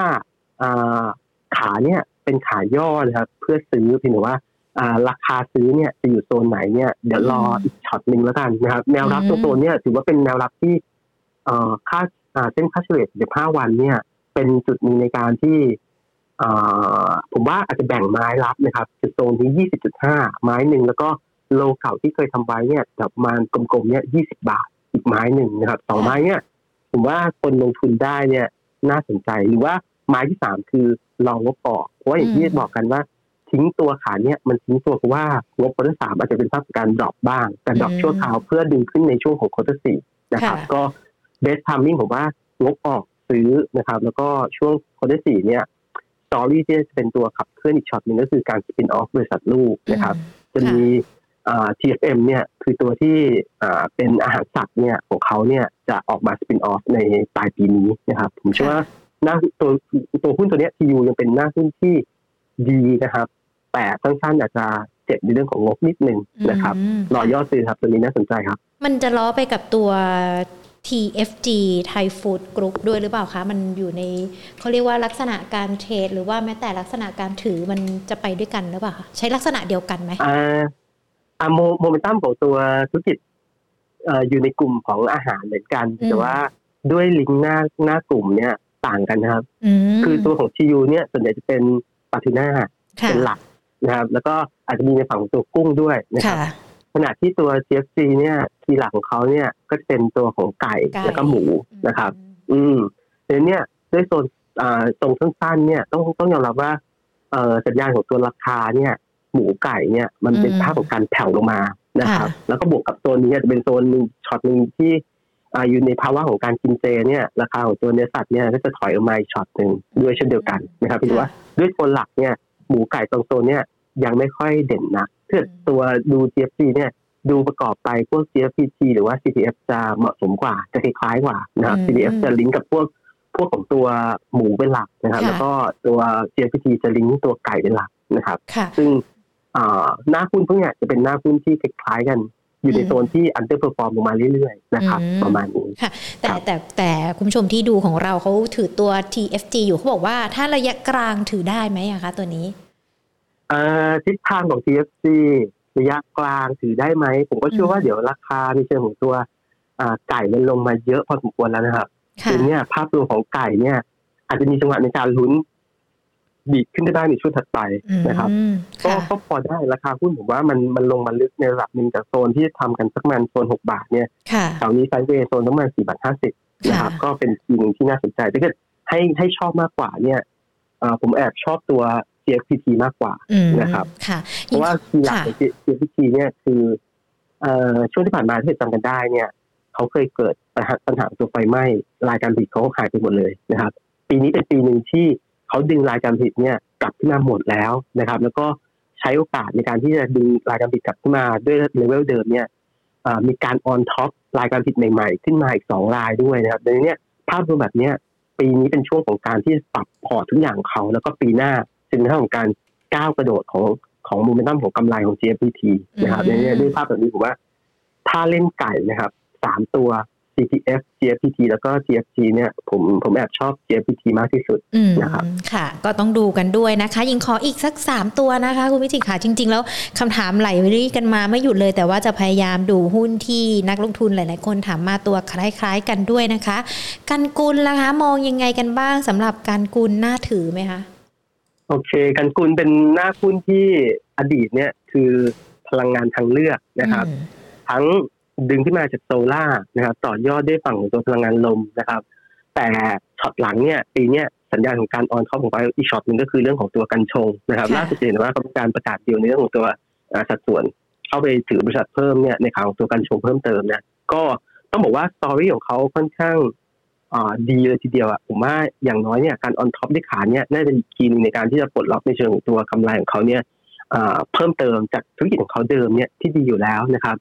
อ่าขาเนี่ยเป็นขาย่อนะครับ เพื่อซื้อเพียงแต่ว่าอ่าราคาซื้อเนี่ยจะอยู่โซนไหนเนี่ยเดี๋ยวรออีกช็อตหนึ่งแล้วกันนะครับ แนวรับตรงโซนเนี่ยถือว่าเป็นแนวรับที่เอ่อค่าอ่า เส้นค่าเฉลี่ย15 วันเนี่ย เป็นจุดหนึ่งในการที่อ่าผมว่าอาจจะแบ่งไม้รับนะครับ จุดโซนที่ 20.5 ไม้หนึ่งแล้วก็โลเก่าที่เคยทำไว้เนี่ยจะประมาณกลมๆเนี่ย 20 บาทอีกไม้หนึ่งนะครับสองไม้เนี่ย ผมว่าคนลงทุนได้เนี่ยน่าสนใจหรือว่าไม้ที่สามคือรองบออกเพราะว่าอย่างที่บอกกันว่าทิ้งตัวขาเนี่ยมันทิ้งตัวเพราะว่างบ quarter สามอาจจะเป็นภาพของการ drop บ้าง แต่ drop อืมชั่วคราวเพื่อดึงขึ้นในช่วงของ quarter สี่นะครับค่ะก็ best timing ผมว่างบออกซื้อนะครับ แล้วก็ช่วง quarter สี่เนี่ย story ที่จะเป็นตัวขับเคลื่อนอีกช็อตหนึ่งก็คือการ spin off บริษัทลูกนะครับ จะมีอ่า TFM เนี่ยคือตัวที่อ่าเป็นอาหารสัตว์เนี่ยของเขาเนี่ยจะออกมา spin off ในปลายปีนี้นะครับ ผมเชื่อว่าหน้าตัวตัวหุ้นตัวเนี้ย TU ยังเป็นหน้าหุ้นที่ดีนะครับ แต่สั้นๆอาจจะเจ็บในเรื่องของงบนิดนึงนะครับอืมรอยอดซื้อครับตัวนี้น่าสนใจครับ มันจะล้อไปกับตัว TFG Thai Food Group ด้วยหรือเปล่าคะ มันอยู่ในเขาเรียกว่าลักษณะการเทรดหรือว่าแม้แต่ลักษณะการถือมันจะไปด้วยกันหรือเปล่าคะใช้ลักษณะเดียวกันไหมอ่าอ่าโมโมเมนตัมของตัวธุรกิจเอ่ออยู่ในกลุ่มของอาหารเหมือนกันอืมแต่ว่าด้วยลิงก์หน้าหน้ากลุ่มเนี่ยต่างกันนะครับอืมคือตัวของ TU เนี่ยส่วนใหญ่จะเป็นปลาทูน่าค่ะเป็นหลักนะครับ แล้วก็อาจจะมีในฝั่งของตัวกุ้งด้วยนะครับค่ะ ขณะที่ตัว CFC เนี่ยคีย์หลักของเขาเนี่ยก็จะเป็นตัวของไก่ไก่แล้วก็หมูนะครับ อืมเดี๋ยวเนี่ยด้วยโซนอ่าตรงสั้นๆเนี่ยต้องต้องยอมรับว่าเอ่อสัญญาณของตัวราคาเนี่ย หมูไก่เนี่ยมันเป็นอืมภาพของการแผ่วลงมานะครับค่ะแล้วก็บวกกับโซนนี้จะเป็นโซนหนึ่งช็อตหนึ่งที่อ่าอยู่ในภาวะของการกินเจเนี่ยราคาของตัวเนื้อสัตว์เนี่ยก็จะถอยออกมาอีกช็อตหนึ่งด้วยเช่นเดียวกันนะครับพี่ว่าด้วยโซนหลักเนี่ยหมูไก่ตรงโซนเนี่ยยังไม่ค่อยเด่นนักถ้า เกิดตัวดู GFPT เนี่ยดูประกอบไปพวก GFPT หรือว่า CPF จะเหมาะสมกว่า จะคล้ายๆกว่านะครับอืม CPF จะลิงก์กับพวกพวกของตัวหมูเป็นหลักนะครับค่ะแล้วก็ตัว GFPT จะลิงก์ตัวไก่เป็นหลักนะครับค่ะซึ่งอ่าหน้าหุ้นพวกเนี้ยจะเป็นหน้าหุ้นที่คล้ายๆกันอยู่ในอืมโซนที่ underperform ลงมาเรื่อยๆนะครับอืมประมาณนี้แต่ครับแต่แต่คุณผู้ชมที่ดูของเราเขาถือตัว TFG อยู่เขาบอกว่าถ้าระยะกลางถือได้ไหมอะคะตัวนี้เอ่อ ทิศทางของ TFC ระยะกลางถือได้ไหม ผมก็เชื่อว่าอืมเดี๋ยวราคาในเชิงของตัวอ่าไก่มันลงมาเยอะพอสมควรแล้วนะครับค่ะทีเนี้ยภาพรวมของไก่เนี่ย อาจจะมีจังหวะในการลุ้นบีบขึ้นได้ในช่วงถัดไปนะครับอืมก็ค่ะก็พอได้ราคาหุ้นผมว่ามันมันลงมาลึกในระดับหนึ่งจากโซนที่ทำกันสักประมาณโซนหกบาทเนี่ยค่ะแถวนี้ไซด์เวย์โซนประมาณสี่บาทห้าสิบนะครับค่ะก็เป็นทีหนึงที่น่าสนใจถ้าเกิดให้ให้ชอบมากกว่าเนี่ยเอ่อผมแอบชอบตัว CFPT มากกว่าอืมนะครับค่ะเพราะว่าคีย์หลักค่ะของ GFPT เนี่ยคือเอ่อช่วงที่ผ่านมาที่จำกันได้เนี่ยเขาเคยเกิดปัญหาปัญหาตัวไฟไหม้รายการผลิตเขาหายไปหมดเลยนะครับ ปีนี้เป็นปีหนึ่งที่เขาดึงรายการผลิตเนี่ยกลับขึ้นมาหมดแล้วนะครับ แล้วก็ใช้โอกาสในการที่จะดึงรายการผลิตกลับขึ้นมาด้วยเลเวลเดิมเนี่ยเอ่อมีการ on top line การผลิตใหม่ๆ ขึ้นมาอีกสองรายด้วยนะครับดังนั้นเนี่ยภาพรวมแบบเนี้ยปีนี้เป็นช่วงของการที่ปรับพอร์ตทุกอย่างของเขา แล้วก็ปีหน้าจึง เป็นเรื่องของการก้าวกระโดดของของโมเมนตัมของกำไรของ GFPT นะครับอืมดังนั้นเนี่ยด้วยภาพแบบนี้ผมว่าถ้าเล่นไก่นะครับสามตัว CTF GFPT แล้วก็ GFG เนี่ยผมผมแอบชอบ GFPT มากที่สุดอืมนะครับค่ะ ก็ต้องดูกันด้วยนะคะ ยิงขออีกสักสามตัวนะคะคุณวิจิตรค่ะ จริง ๆ แล้วคำถามไหลไปเรื่อยกันมาไม่หยุดเลย แต่ว่าจะพยายามดูหุ้นที่นักลงทุนหลาย ๆ คนถามมาตัวคล้าย ๆ กันด้วยนะคะ กันกุลล่ะคะ มองยังไงกันบ้างสำหรับการกุลน่าถือไหมคะ โอเค กันกุลเป็นหน้าหุ้นที่อดีตเนี่ยคือพลังงานทางเลือกนะครับอืมทั้งดึงขึ้นมาจากโซล่าร์นะครับ ต่อยอดด้วยฝั่งของตัวพลังงานลมนะครับ แต่ช็อตหลังเนี่ยปีเนี้ยสัญญาณของการ on top ของไปอีกช็อตหนึ่งก็คือเรื่องของตัวกัญชงนะครับค่ะล่าสุดเห็นว่าเขามีการประกาศเดียวในเรื่องของตัวอ่าสัดส่วนเข้าไปถือบริษัทเพิ่มเนี่ยในข่าวของตัวกัญชงเพิ่มเติมเนี่ยก็ต้องบอกว่า story ของเขาค่อนข้างอ่า ดีเลยทีเดียวอะผมว่าอย่างน้อยเนี่ยการ on top ด้วยขาเนี่ยน่าจะมี key หนึ่งในการที่จะปลดล็อกในเชิงของตัวกำไรของเขาเนี่ยอ่าเพิ่มเติมจากธุรกิจของเขาเดิมเนี่ยที่ดีอยู่แล้วนะครับ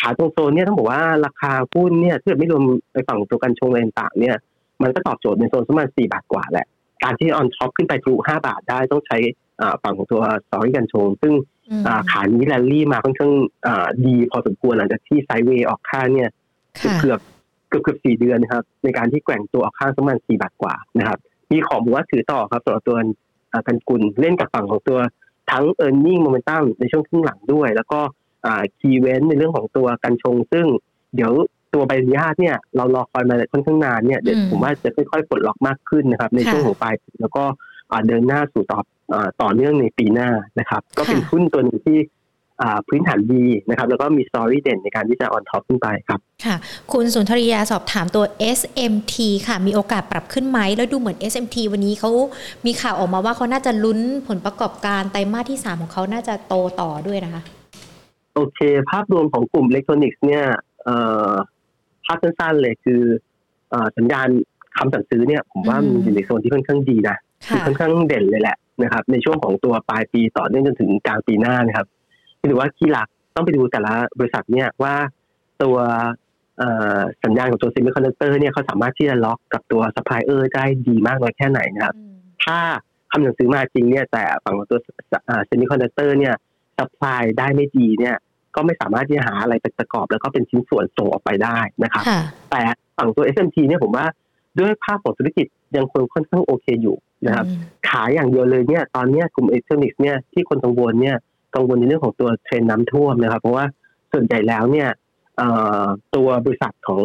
ขาตรงโซนเนี่ยต้องบอกว่าราคาหุ้นเนี่ยถ้าเกิดไม่รวมในฝั่งตัวกัญชงอะไรต่างๆเนี่ย มันก็ตอบโจทย์ในโซนประมาณ4บาทกว่าแหละ การที่ on top ขึ้นไปทะลุ5บาทได้ต้องใช้อ่าฝั่งของตัว story กัญชง ซึ่งอืมอ่าขานี้แรลลี่มาค่อนข้างอ่าดีพอสมควรหลังจากที่ sideway ออกข้างเนี่ยค่ะเกือบ เกือบเกือบสี่เดือนนะครับ ในการที่แกว่งตัวออกข้างประมาณ4บาทกว่านะครับมีของบอกว่าถือต่อครับสำหรับตัวกันกุลเล่นกับฝั่งของตัวทั้ง e a r n i n g momentum ในช่วงครึ่งหลังด้วย แล้วก็คีย์เวนในเรื่องของตัวกันชง ซึ่งเดี๋ยวตัวใบอนุญาตเนี่ยเรารอคอยมาค่อนข้างนานเนี่ยเดี๋ยวผมว่าจะค่อยๆปลดล็อกมากขึ้นนะครับ ในช่วงของปลายแล้วก็เดินหน้าสู่ต่อต่อเนื่องในปีหน้านะครับ ก็เป็นหุ้นตัวหนึ่งที่ พื้นฐานดีนะครับ แล้วก็มี story เด่นในการที่จะ on top ขึ้นไปครับ ค่ะ คุณสุนทรียาสอบถามตัว SMT ค่ะ มีโอกาสปรับขึ้นไหม แล้วดูเหมือน SMT วันนี้เขามีข่าวออกมาว่าเขาน่าจะลุ้นผลประกอบการไตรมาสที่ 3 ของเขาน่าจะโตต่อด้วยนะคะ โอเค ภาพรวมของกลุ่มอิเล็กทรอนิกส์เนี่ยภาพสั้นๆเลยคือสัญญาณคำสั่งซื้อเนี่ย ผมว่ามันอยู่ในโซนที่ค่อนข้างดีนะค่อนข้างเด่นเลยแหละนะครับ ในช่วงของตัวปลายปีต่อเนื่องจนถึงกลางปีหน้านะครับ หรือว่า key หลักต้องไปดูแต่ละบริษัทเนี่ยว่าตัวสัญญาณของตัว semiconductor เนี่ยเขาสามารถที่จะล็อกกับตัวซัพพลายเออร์ได้ดีมากน้อยแค่ไหนนะครับ ถ้าคำสั่งซื้อมาจริงเนี่ยแต่ฝั่งของตัว semiconductor เนี่ย supply ได้ไม่ดีเนี่ย ก็ไม่สามารถที่จะหาอะไรประกอบ แล้วก็เป็นชิ้นส่วนส่งออกไปได้นะครับ แต่ฝั่งตัว SMT เนี่ยผมว่าด้วยภาพของธุรกิจยังคงค่อนข้างโอเคอยู่นะครับ ขายอย่างเดียวเลยเนี่ยตอนนี้กลุ่มอิเล็กทรอนิกส์เนี่ยที่คนกังวลเนี่ย กังวลในเรื่องของตัวเทรนน้ำท่วมนะครับ เพราะว่าส่วนใหญ่แล้วเนี่ยตัวบริษัทของ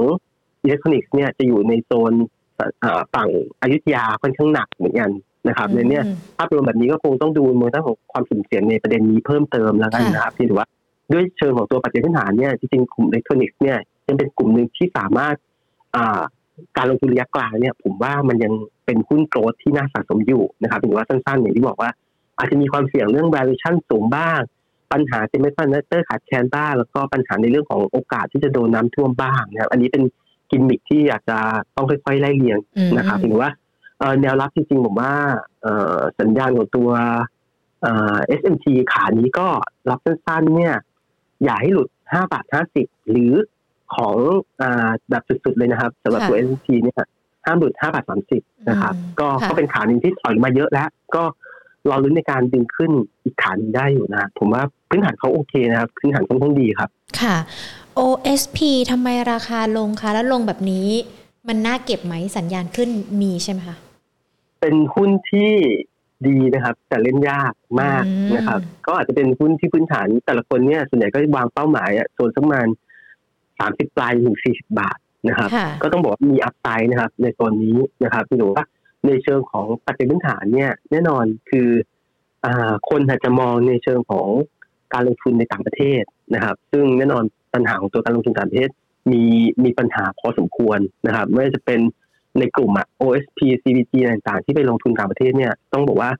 อิเล็กทรอนิกส์เนี่ยจะอยู่ในโซนฝั่งอยุธยาค่อนข้างหนักเหมือนกันนะครับในนี้ภาพรวมแบบนี้ก็คงต้องดูในเรื่องของความสุ่มเสี่ยงในประเด็นนี้เพิ่มเติมแล้วกันนะครับที่ถือว่าด้วยเชิงของตัวปัจจัยพื้นฐานเนี่ยจริงๆกลุ่มอิเล็กทรอนิกส์เนี่ยยังเป็นกลุ่มหนึ่งที่สามารถการลงทุนระยะกลางเนี่ย ผมว่ามันยังเป็นหุ้น growth ที่น่าสะสมอยู่นะครับถือว่าสั้นๆอย่างที่บอกว่า อาจจะมีความเสี่ยงเรื่อง valuation สูงบ้าง ปัญหา semiconductor ขาดแคลนบ้าง แล้วก็ปัญหาในเรื่องของโอกาสที่จะโดนน้ำท่วมบ้างนะครับ อันนี้เป็นกิมมิคที่อาจจะต้องค่อยๆไล่เรียงนะครับถือว่าแนวรับจริงๆผมว่าสัญญาณของตัว SMT ขานี้ก็รับสั้นๆเนี่ย อย่าให้หลุด 5 บาท 50 หรือของแบบสุดๆเลยนะครับสำหรับตัว SMT เนี่ยห้ามหลุด 5 บาท 30 นะครับ ก็ก็เป็นขาหนึ่งที่ถอยมาเยอะแล้ว ก็ รอรุ้นในการดึงขึ้นอีกขานึงได้อยู่นะ ผมว่าพื้นฐานเขาโอเคนะครับ พื้นฐานค่อนข้างดีครับ ค่ะ OSP ทำไมราคาลงคะ แล้วลงแบบนี้มันน่าเก็บไหมสัญญาณขึ้นมีใช่ไหมคะเป็นหุ้นที่ดีนะครับ แต่เล่นยากมากนะครับ ก็อาจจะเป็นหุ้นที่พื้นฐานแต่ละคนเนี่ยส่วนใหญ่ก็วางเป้าหมายอะโซนสักประมาณสามสิบปลายถึงสี่สิบาทนะครับ ก็ต้องบอกมีอัพไซด์นะครับ ในโซนนี้นะครับหรือว่า ในเชิงของปัจจัยพื้นฐานเนี่ย แน่นอนคืออคนอาจจะมองในเชิงของการลงทุนในต่างประเทศนะครับ ซึ่งแน่นอนปัญหาของตัวการลงทุนต่างประเทศมีมีปัญหาพอสมควรนะครับ ไม่ว่าจะเป็นในกลุ่มอะ OSP CVG ต่างๆ ที่ไปลงทุนต่างประเทศเนี่ยต้องบอกว่า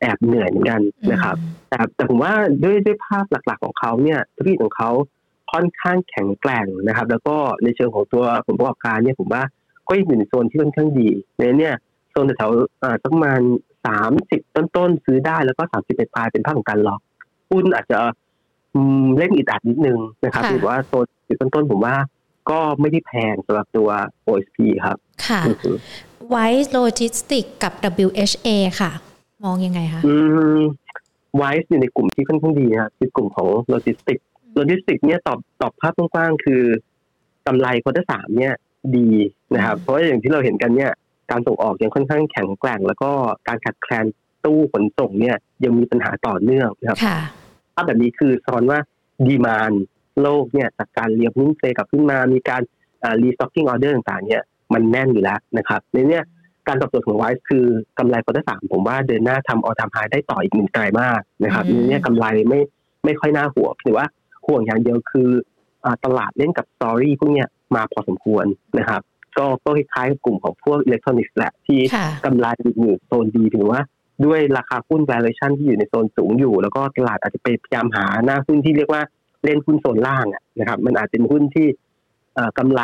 แอบเหนื่อยเหมือนกันนะครับ แต่แต่ผมว่าด้วยด้วยภาพหลักๆของเขาเนี่ยธุรกิจของเขาค่อนข้างแข็งแกร่งนะครับ แล้วก็ในเชิงของตัวผลประกอบการเนี่ยผมว่าก็อยู่ในโซนที่ค่อนข้างดีในเนี่ยโซ นแถวๆสักประมาณสามสิบต้นๆ ซื้อได้แล้วก็สามสิบเอ็ดปลายเป็นภาพของการล็อกหุ้นอาจจะเล่นอิดอัดนิดนึงนะครับหรือว่าโซนสิบต้นๆผมว่าก็ไม่ได้แพงสำหรับตัว OSP ครับ ค่ะ WICE Logistics กับ WHA ค่ะ มองยังไงคะอืม Wise อยู่ในกลุ่มที่ค่อนข้างดีครับคือกลุ่มของโลจิสติกโลจิสติกเนี่ยตอบตอบภาพกว้างๆคือกำไร quarter สามเนี่ยดีนะครับ เพราะอย่างที่เราเห็นกันเนี่ย การส่งออกยังค่อนข้างแข็งแกร่ง แล้วก็การขาดแคลนตู้ขนส่งเนี่ยยังมีปัญหาต่อเนื่องนะครับภาพแบบนี้คือซ้อนว่าดีมานโลกเนี่ยจากการเรียบหุ้นเซกับขึ้นมามีการรีสต็อกกิ้งออเดอร์ต่างๆเนี่ยมันแน่นอยู่แล้วนะครับในนี้การตอบโจทย์ของไวซ์คือกำไรควอเตอร์สามผมว่าเดินหน้าทำออทามไฮได้ต่ออีกหนึ่งไตรมาสนะครับในนี้กำไรไม่ไม่ค่อยน่าห่วงหรือว่าห่วงอย่างเดียวคือตลาดเล่นกับสตอรี่พวกเนี้ยมาพอสมควรนะครับ ก็ก็คล้ายๆกลุ่มของพวกอิเล็กทรอนิกส์แหละที่กำไรอยู่โซนดีถือว่าด้วยราคาหุ้น valuation ที่อยู่ในโซนสูงอยู่ แล้วก็ตลาดอาจจะไปพยายามหาหน้าหุ้นที่เรียกว่าเล่นหุ้นโซนล่างอะนะครับ มันอาจเป็นหุ้นที่กำไร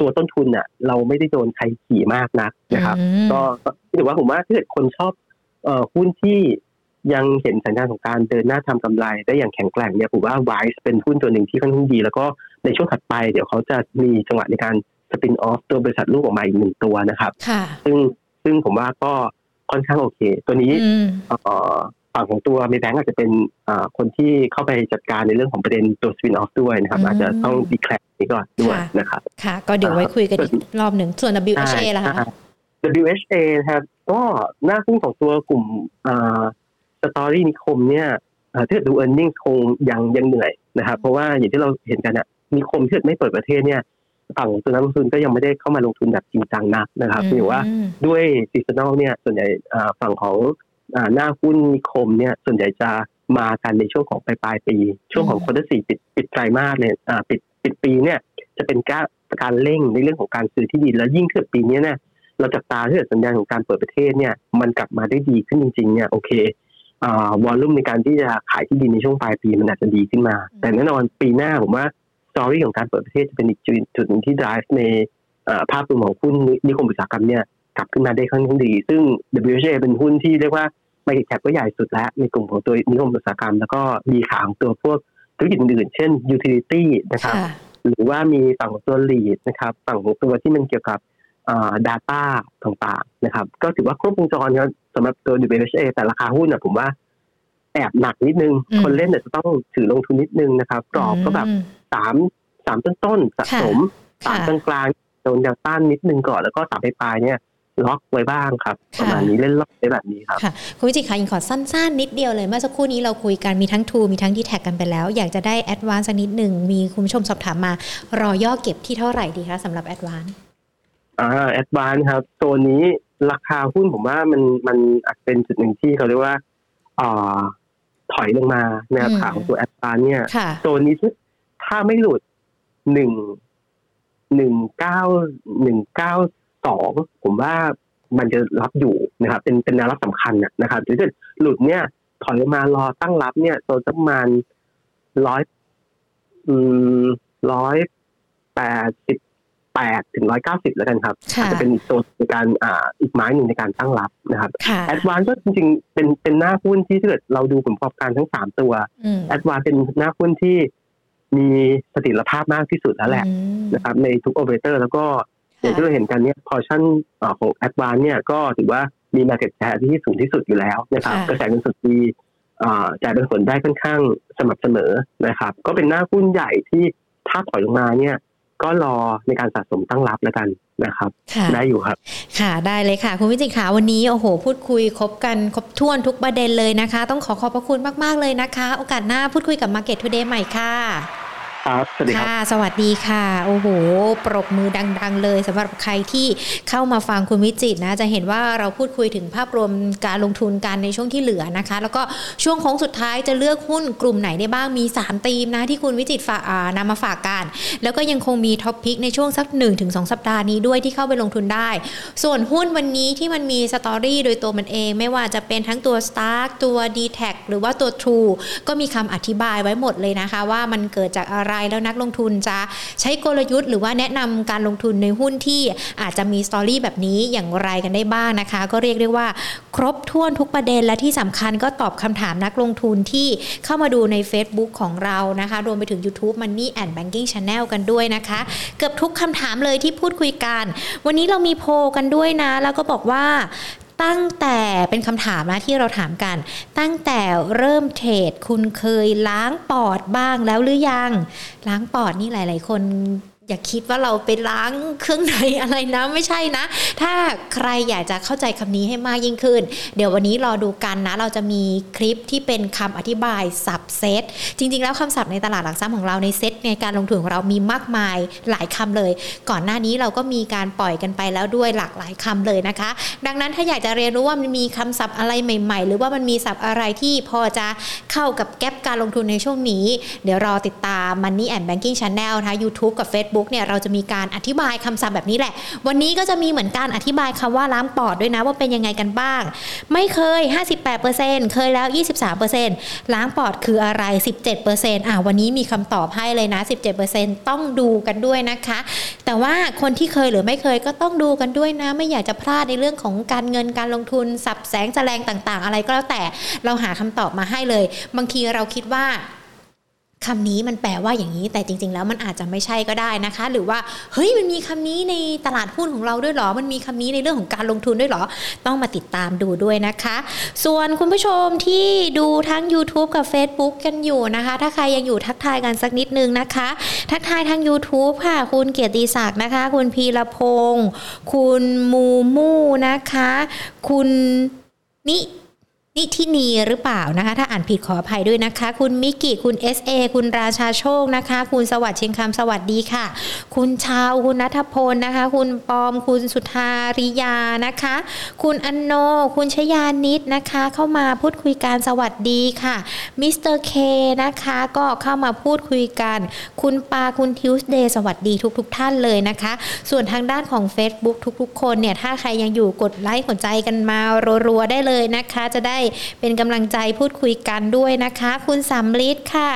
ตัวต้นทุนอะ เราไม่ได้โดนใครขี่มากนักนะครับ ก็ถือว่าผมว่าถ้าเกิดคนชอบหุ้นที่ยังเห็นสัญญาณของการเดินหน้าทำกำไรได้อย่างแข็งแกร่งเนี่ยผมว่าไวซ์เป็นหุ้นตัวหนึ่งที่ค่อนข้างดี แล้วก็ในช่วงถัดไปเดี๋ยวเขาจะมีจังหวะในการ สปินออฟตัวบริษัทลูกออกมาอีกหนึ่งตัวนะครับซึ่งซึ่งผมว่าก็ค่อนข้างโอเค ตัวนี้ฝั่งของตัวเมแบงก์อาจจะเป็นคนที่เข้าไปจัดการในเรื่องของประเด็นตัวสปินออฟด้วยนะครับ อาจจะต้องดีแคลร์นี้ก่อนด้วยนะครับค่ะ ก็เดี๋ยวไว้คุยกันอีกรอบหนึ่งส่วน WHA ล่ะคะ WHA นะครับก็หน้าหุ้นของตัวกลุ่มสตอรี่นิคมเนี่ยถ้าดู e a r n i n g คงยังยังเหนื่อยนะครับ เพราะว่าอย่างที่เราเห็นกันเนี่ยนิคมที่ไม่เปิดประเทศเนี่ย ฝั่งตัวนักลงทุนก็ยังไม่ได้เข้ามาลงทุนแบบจริงจังนักนะครับหรือว่าด้วย seasonal เนี่ยส่วนใหญ่ฝั่งของหน้าหุ้นนิคมเนี่ยส่วนใหญ่จะมากันในช่วงของปลายปลายปี ช่วงของ quarter สี่ปิดปิดไตรมาสเนี่ยปิดปิดปีเนี่ยจะเป็นการการเร่งในเรื่องของการซื้อที่ดินแล้วยิ่งเกิดปีนี้เนี่ยเราจับตาที่สัญญาณของการเปิดประเทศเนี่ยมันกลับมาได้ดีขึ้นจริงๆเนี่ยโอเควอลลุ่มในการที่จะขายที่ดินในช่วงปลายปีมันอาจจะดีขึ้นมา แต่แน่นอนปีหน้าผมว่าสต อรี่ของการเปิดประเทศจะเป็นอีกจุดหนึ่งที่ drive ในภาพรวมของหุ้นนิคมอุตสาหกรรมเนี่ยกลับขึ้นมาได้ค่อนข้างดี ซึ่ง WHA เป็นหุ้นที่เรียกว่ามาเก็ตแคปก็ใหญ่สุดแล้วในกลุ่มของตัวนิคมอุตสาหกรรม แล้วก็มีขาของตัวพวกธุรกิจอื่นๆ เช่น utility นะครับหรือว่ามีฝั่งของตัว lead นะครับฝั่งของตัวที่มันเกี่ยวกับ data ต่างๆนะครับ ก็ถือว่าครบวงจรครับสำหรับตัว WHA แต่ราคาหุ้นนะผมว่า แอบหนักนิดนึง คนเล่นเนี่ยจะต้องถือลงทุนนิดนึงนะครับกรอบก็แบบสามสามต้นต้นสะสมสามกลางกลางโดนแนวต้านนิดนึงก่อนแล้วก็สามปลายเนี่ยล็อกไว้บ้างครับประมาณนี้เล่นล็อกได้แบบนี้ครับคุณวิจิตค่ะยิงขอสั้นๆ นิดเดียวเลยเมื่อสักครู่นี้เราคุยกันมีทั้ง True มีทั้ง DTAC กันไปแล้ว อยากจะได้แอดวานซ์สักนิดหนึ่งมีคุณผู้ชมสอบถามมา รอย่อเก็บที่เท่าไหร่ดีคะสำหรับแอดวานซ์อ่าแอดวานซ์ครับ ตัวนี้ราคาหุ้นผมว่ามันมันอาจเป็นจุดหนึ่งที่เขาเรียกว่าอ่า ถอยลงมาแนวขาของตัวแอดวานซ์เนี่ยตัวนี้ถ้าไม่หลุดหนึ่งหนึ่งเก้าหนึ่งเก้าสองผมว่ามันจะรับอยู่นะครับ เป็นเป็นแนวรับสำคัญนะครับถ้าเกิดหลุดเนี่ย ถอยมารอตั้งรับเนี่ยโซนประมาณร้อยอืมร้อยแปดสิบ แปดถึงร้อยเก้าสิบแล้วกันครับอาจจะเป็นอีกโซนในการอ่าอีกไม้หนึ่งในการตั้งรับนะครับแอดวานก็จริงๆ เป็นเป็นหน้าหุ้นที่ถ้าเกิดเราดูผลประกอบการทั้งสามตัวแอดวานเป็นหน้าหุ้นที่มีเสถียรภาพมากที่สุดแล้วแหละนะครับ ในทุกโอเปอเรเตอร์แล้วก็อย่างที่เราเห็นกันเนี่ยพอชั่นของแอดวานเนี่ยก็ถือว่ามี market share ที่สูงที่สุดอยู่แล้วนะครับกระแสเงินสดดีจ่ายเป็นผลได้ค่อนข้างสม่ำเสมอนะครับ ก็เป็นหน้าหุ้นใหญ่ที่ถ้าถอยลงมาเนี่ย ก็รอในการสะสมตั้งรับแล้วกันนะครับได้อยู่ครับ ค่ะได้เลยค่ะ คุณวิจิตขาวันนี้โอ้โห พูดคุยครบกันครบถ้วนทุกประเด็นเลยนะคะ ต้องขอขอบพระคุณมาก ๆ เลยนะคะ โอกาสหน้าพูดคุยกับ Market Today ใหม่ค่ะ ครับสวัสดีค่ะสวัสดีค่ะ โอ้โห ปรบมือดัง ๆ เลยสำหรับใครที่เข้ามาฟังคุณวิจิตนะ จะเห็นว่าเราพูดคุยถึงภาพรวมการลงทุนกันในช่วงที่เหลือนะคะ แล้วก็ช่วงโค้งสุดท้ายจะเลือกหุ้นกลุ่มไหนได้บ้างมี 3 ธีมนะ ที่คุณวิจิตฝากนำมาฝากกันแล้วก็ยังคงมี top pick ในช่วงสัก1-2สัปดาห์นี้ด้วยที่เข้าไปลงทุนได้ ส่วนหุ้นวันนี้ที่มันมี story โดยตัวมันเอง ไม่ว่าจะเป็นทั้งตัว Stark ตัว d t แทหรือว่าตัว True ก็มีคำอธิบายไว้หมดเลยนะคะ ว่ามันเกิดจากอะไรแล้วนักลงทุนจะใช้กลยุทธ์ หรือว่าแนะนำการลงทุนในหุ้นที่อาจจะมีสตอรี่แบบนี้อย่างไรกันได้บ้างนะคะ ก็เรียกได้ว่า ครบถ้วนทุกประเด็นและที่สำคัญก็ตอบคำถามนักลงทุนที่เข้ามาดูใน Facebook ของเรานะคะ รวมไปถึง YouTube Money and Banking Channel กันด้วยนะคะ เกือบทุกคำถามเลยที่พูดคุยกัน วันนี้เรามีโพกันด้วยนะ แล้วก็บอกว่า ตั้งแต่เป็นคำถามนะที่เราถามกัน ตั้งแต่เริ่มเทรดคุณเคยล้างปอดบ้างแล้วหรือยัง ล้างปอดนี่หลาย ๆ คน อย่าคิดว่าเราไปล้างเครื่องในอะไรนะไม่ใช่นะ ถ้าใครอยากจะเข้าใจคำนี้ให้มากยิ่งขึ้น เดี๋ยววันนี้รอดูกันนะ เราจะมีคลิปที่เป็นคำอธิบายสับเซตจริง ๆ แล้วคำศัพท์ในตลาดหลักทรัพย์ของเราในเซตในการลงทุนของเรามีมากมายหลายคำเลย ก่อนหน้านี้เราก็มีการปล่อยกันไปแล้วด้วยหลากหลายคำเลยนะคะ ดังนั้นถ้าอยากจะเรียนรู้ว่ามันมีคำศัพท์อะไรใหม่ ๆ หรือว่ามันมีศัพท์อะไรที่พอจะเข้ากับแก๊ปการลงทุนในช่วงนี้ เดี๋ยวรอติดตาม Money and Banking Channel นะคะ YouTube กับ Facebook เนี่ยเราจะมีการอธิบายคำศัพท์แบบนี้แหละ วันนี้ก็จะมีเหมือนการอธิบายคำว่าล้างปอดด้วยนะว่าเป็นยังไงกันบ้าง ไม่เคย 58%เคยแล้ว 23%ล้างปอดคืออะไร 17%อะวันนี้มีคำตอบให้เลยนะ 17%ต้องดูกันด้วยนะคะ แต่ว่าคนที่เคยหรือไม่เคยก็ต้องดูกันด้วยนะ ไม่อยากจะพลาดในเรื่องของการเงินการลงทุนสับแสงแสลงต่าง ๆ อะไรก็แล้วแต่เราหาคำตอบมาให้เลย บางทีเราคิดว่า คำนี้มันแปลว่าอย่างนี้ แต่จริง ๆ แล้วมันอาจจะไม่ใช่ก็ได้นะคะ หรือว่าเฮ้ยมันมีคำนี้ในตลาดหุ้นของเราด้วยหรอ มันมีคำนี้ในเรื่องของการลงทุนด้วยหรอ ต้องมาติดตามดูด้วยนะคะ ส่วนคุณผู้ชมที่ดูทั้ง YouTube กับ Facebook กันอยู่นะคะ ถ้าใครยังอยู่ทักทายกันสักนิดนึงนะคะ ทักทายทาง YouTube ค่ะ คุณเกียรติศักดิ์นะคะ คุณพีรพงศ์คุณมูมูนะคะ คุณนิ นิทินีหรือเปล่านะคะ ถ้าอ่านผิดขออภัยด้วยนะคะ คุณมิกิคุณ SA คุณราชาโชคนะคะ คุณสวัสดิ์เชียงคำสวัสดีค่ะ คุณชาวคุณนัทพลนะคะ คุณปอมคุณสุธาริยานะคะ คุณอันโน คุณชยานิดนะคะ เข้ามาพูดคุยกันสวัสดีค่ะมิสเตอร์เคนะคะก็เข้ามาพูดคุยกัน คุณปาคุณทิวส์เดย์สวัสดีทุกๆทท่านเลยนะคะ ส่วนทางด้านของ Facebook ทุกๆ คนเนี่ยถ้าใครยังอยู่กดไลค์กดใจกันมารัวๆได้เลยนะคะ จะได้เป็นกำลังใจพูดคุยกันด้วยนะคะ คุณสำลิดค่ะ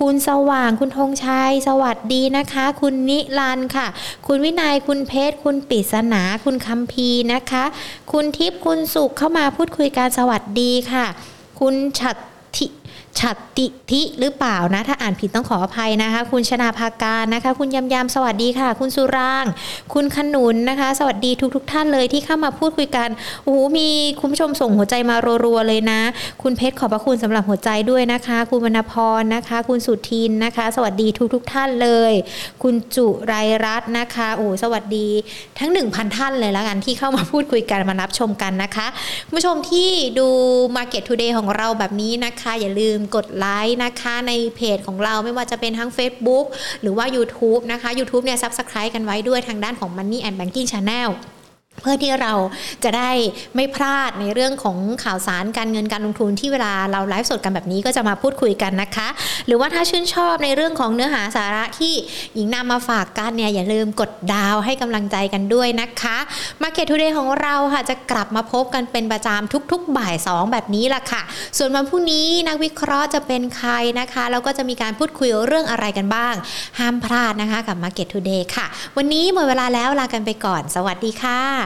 คุณสว่างคุณธงชัย สวัสดีนะคะ คุณนิรันค่ะ คุณวินัยคุณเพชร คุณปิศนา คุณคัมพีนะคะ คุณทิพย์คุณสุขเข้ามาพูดคุยกันสวัสดีค่ะ คุณฉัตร ฉัตติทิหรือเปล่านะ ถ้าอ่านผิดต้องขออภัยนะคะ คุณชนาภาการนะคะ คุณยำยำสวัสดีค่ะ คุณสุราง คุณขนุนนะคะ สวัสดีทุกทกท่านเลยที่เข้ามาพูดคุยกันโอ้โหมีคุณผู้ชมส่งหัวใจมารัวๆเลยนะ คุณเพชรขอบพระคุณสำหรับหัวใจด้วยนะคะ คุณวรรณพรนะคะ คุณสุทินนะคะ สวัสดีทุกๆท่านเลย คุณจุไรรัตน์นะคะโอ้สวัสดีทั้ง 1,000 ท่านเลยแล้วกันที่เข้ามาพูดคุยกันมารับชมกันนะคะคุณผู้ชมที่ดู Market Today ของเราแบบนี้นะคะ อย่าลืมกดไลค์นะคะในเพจของเราไม่ว่าจะเป็นทั้ง Facebook หรือว่า YouTube นะคะ YouTube เนี่ย Subscribe กันไว้ด้วยทางด้านของ Money and Banking Channel เพื่อที่เราจะได้ไม่พลาดในเรื่องของข่าวสารการเงินการลงทุนที่เวลาเราไลฟ์สดกันแบบนี้ก็จะมาพูดคุยกันนะคะ หรือว่าถ้าชื่นชอบในเรื่องของเนื้อหาสาระที่หญิงนำมาฝากกันเนี่ยอย่าลืมกดดาวให้กำลังใจกันด้วยนะคะ Market Today ของเราค่ะจะกลับมาพบกันเป็นประจำทุกๆ บ่าย 2 แบบนี้ล่ะค่ะ ส่วนวันพรุ่งนี้นักวิเคราะห์จะเป็นใครนะคะแล้วก็จะมีการพูดคุยเรื่องอะไรกันบ้าง ห้ามพลาดนะคะกับ Market Today ค่ะ วันนี้หมดเวลาแล้วลากันไปก่อน สวัสดีค่ะ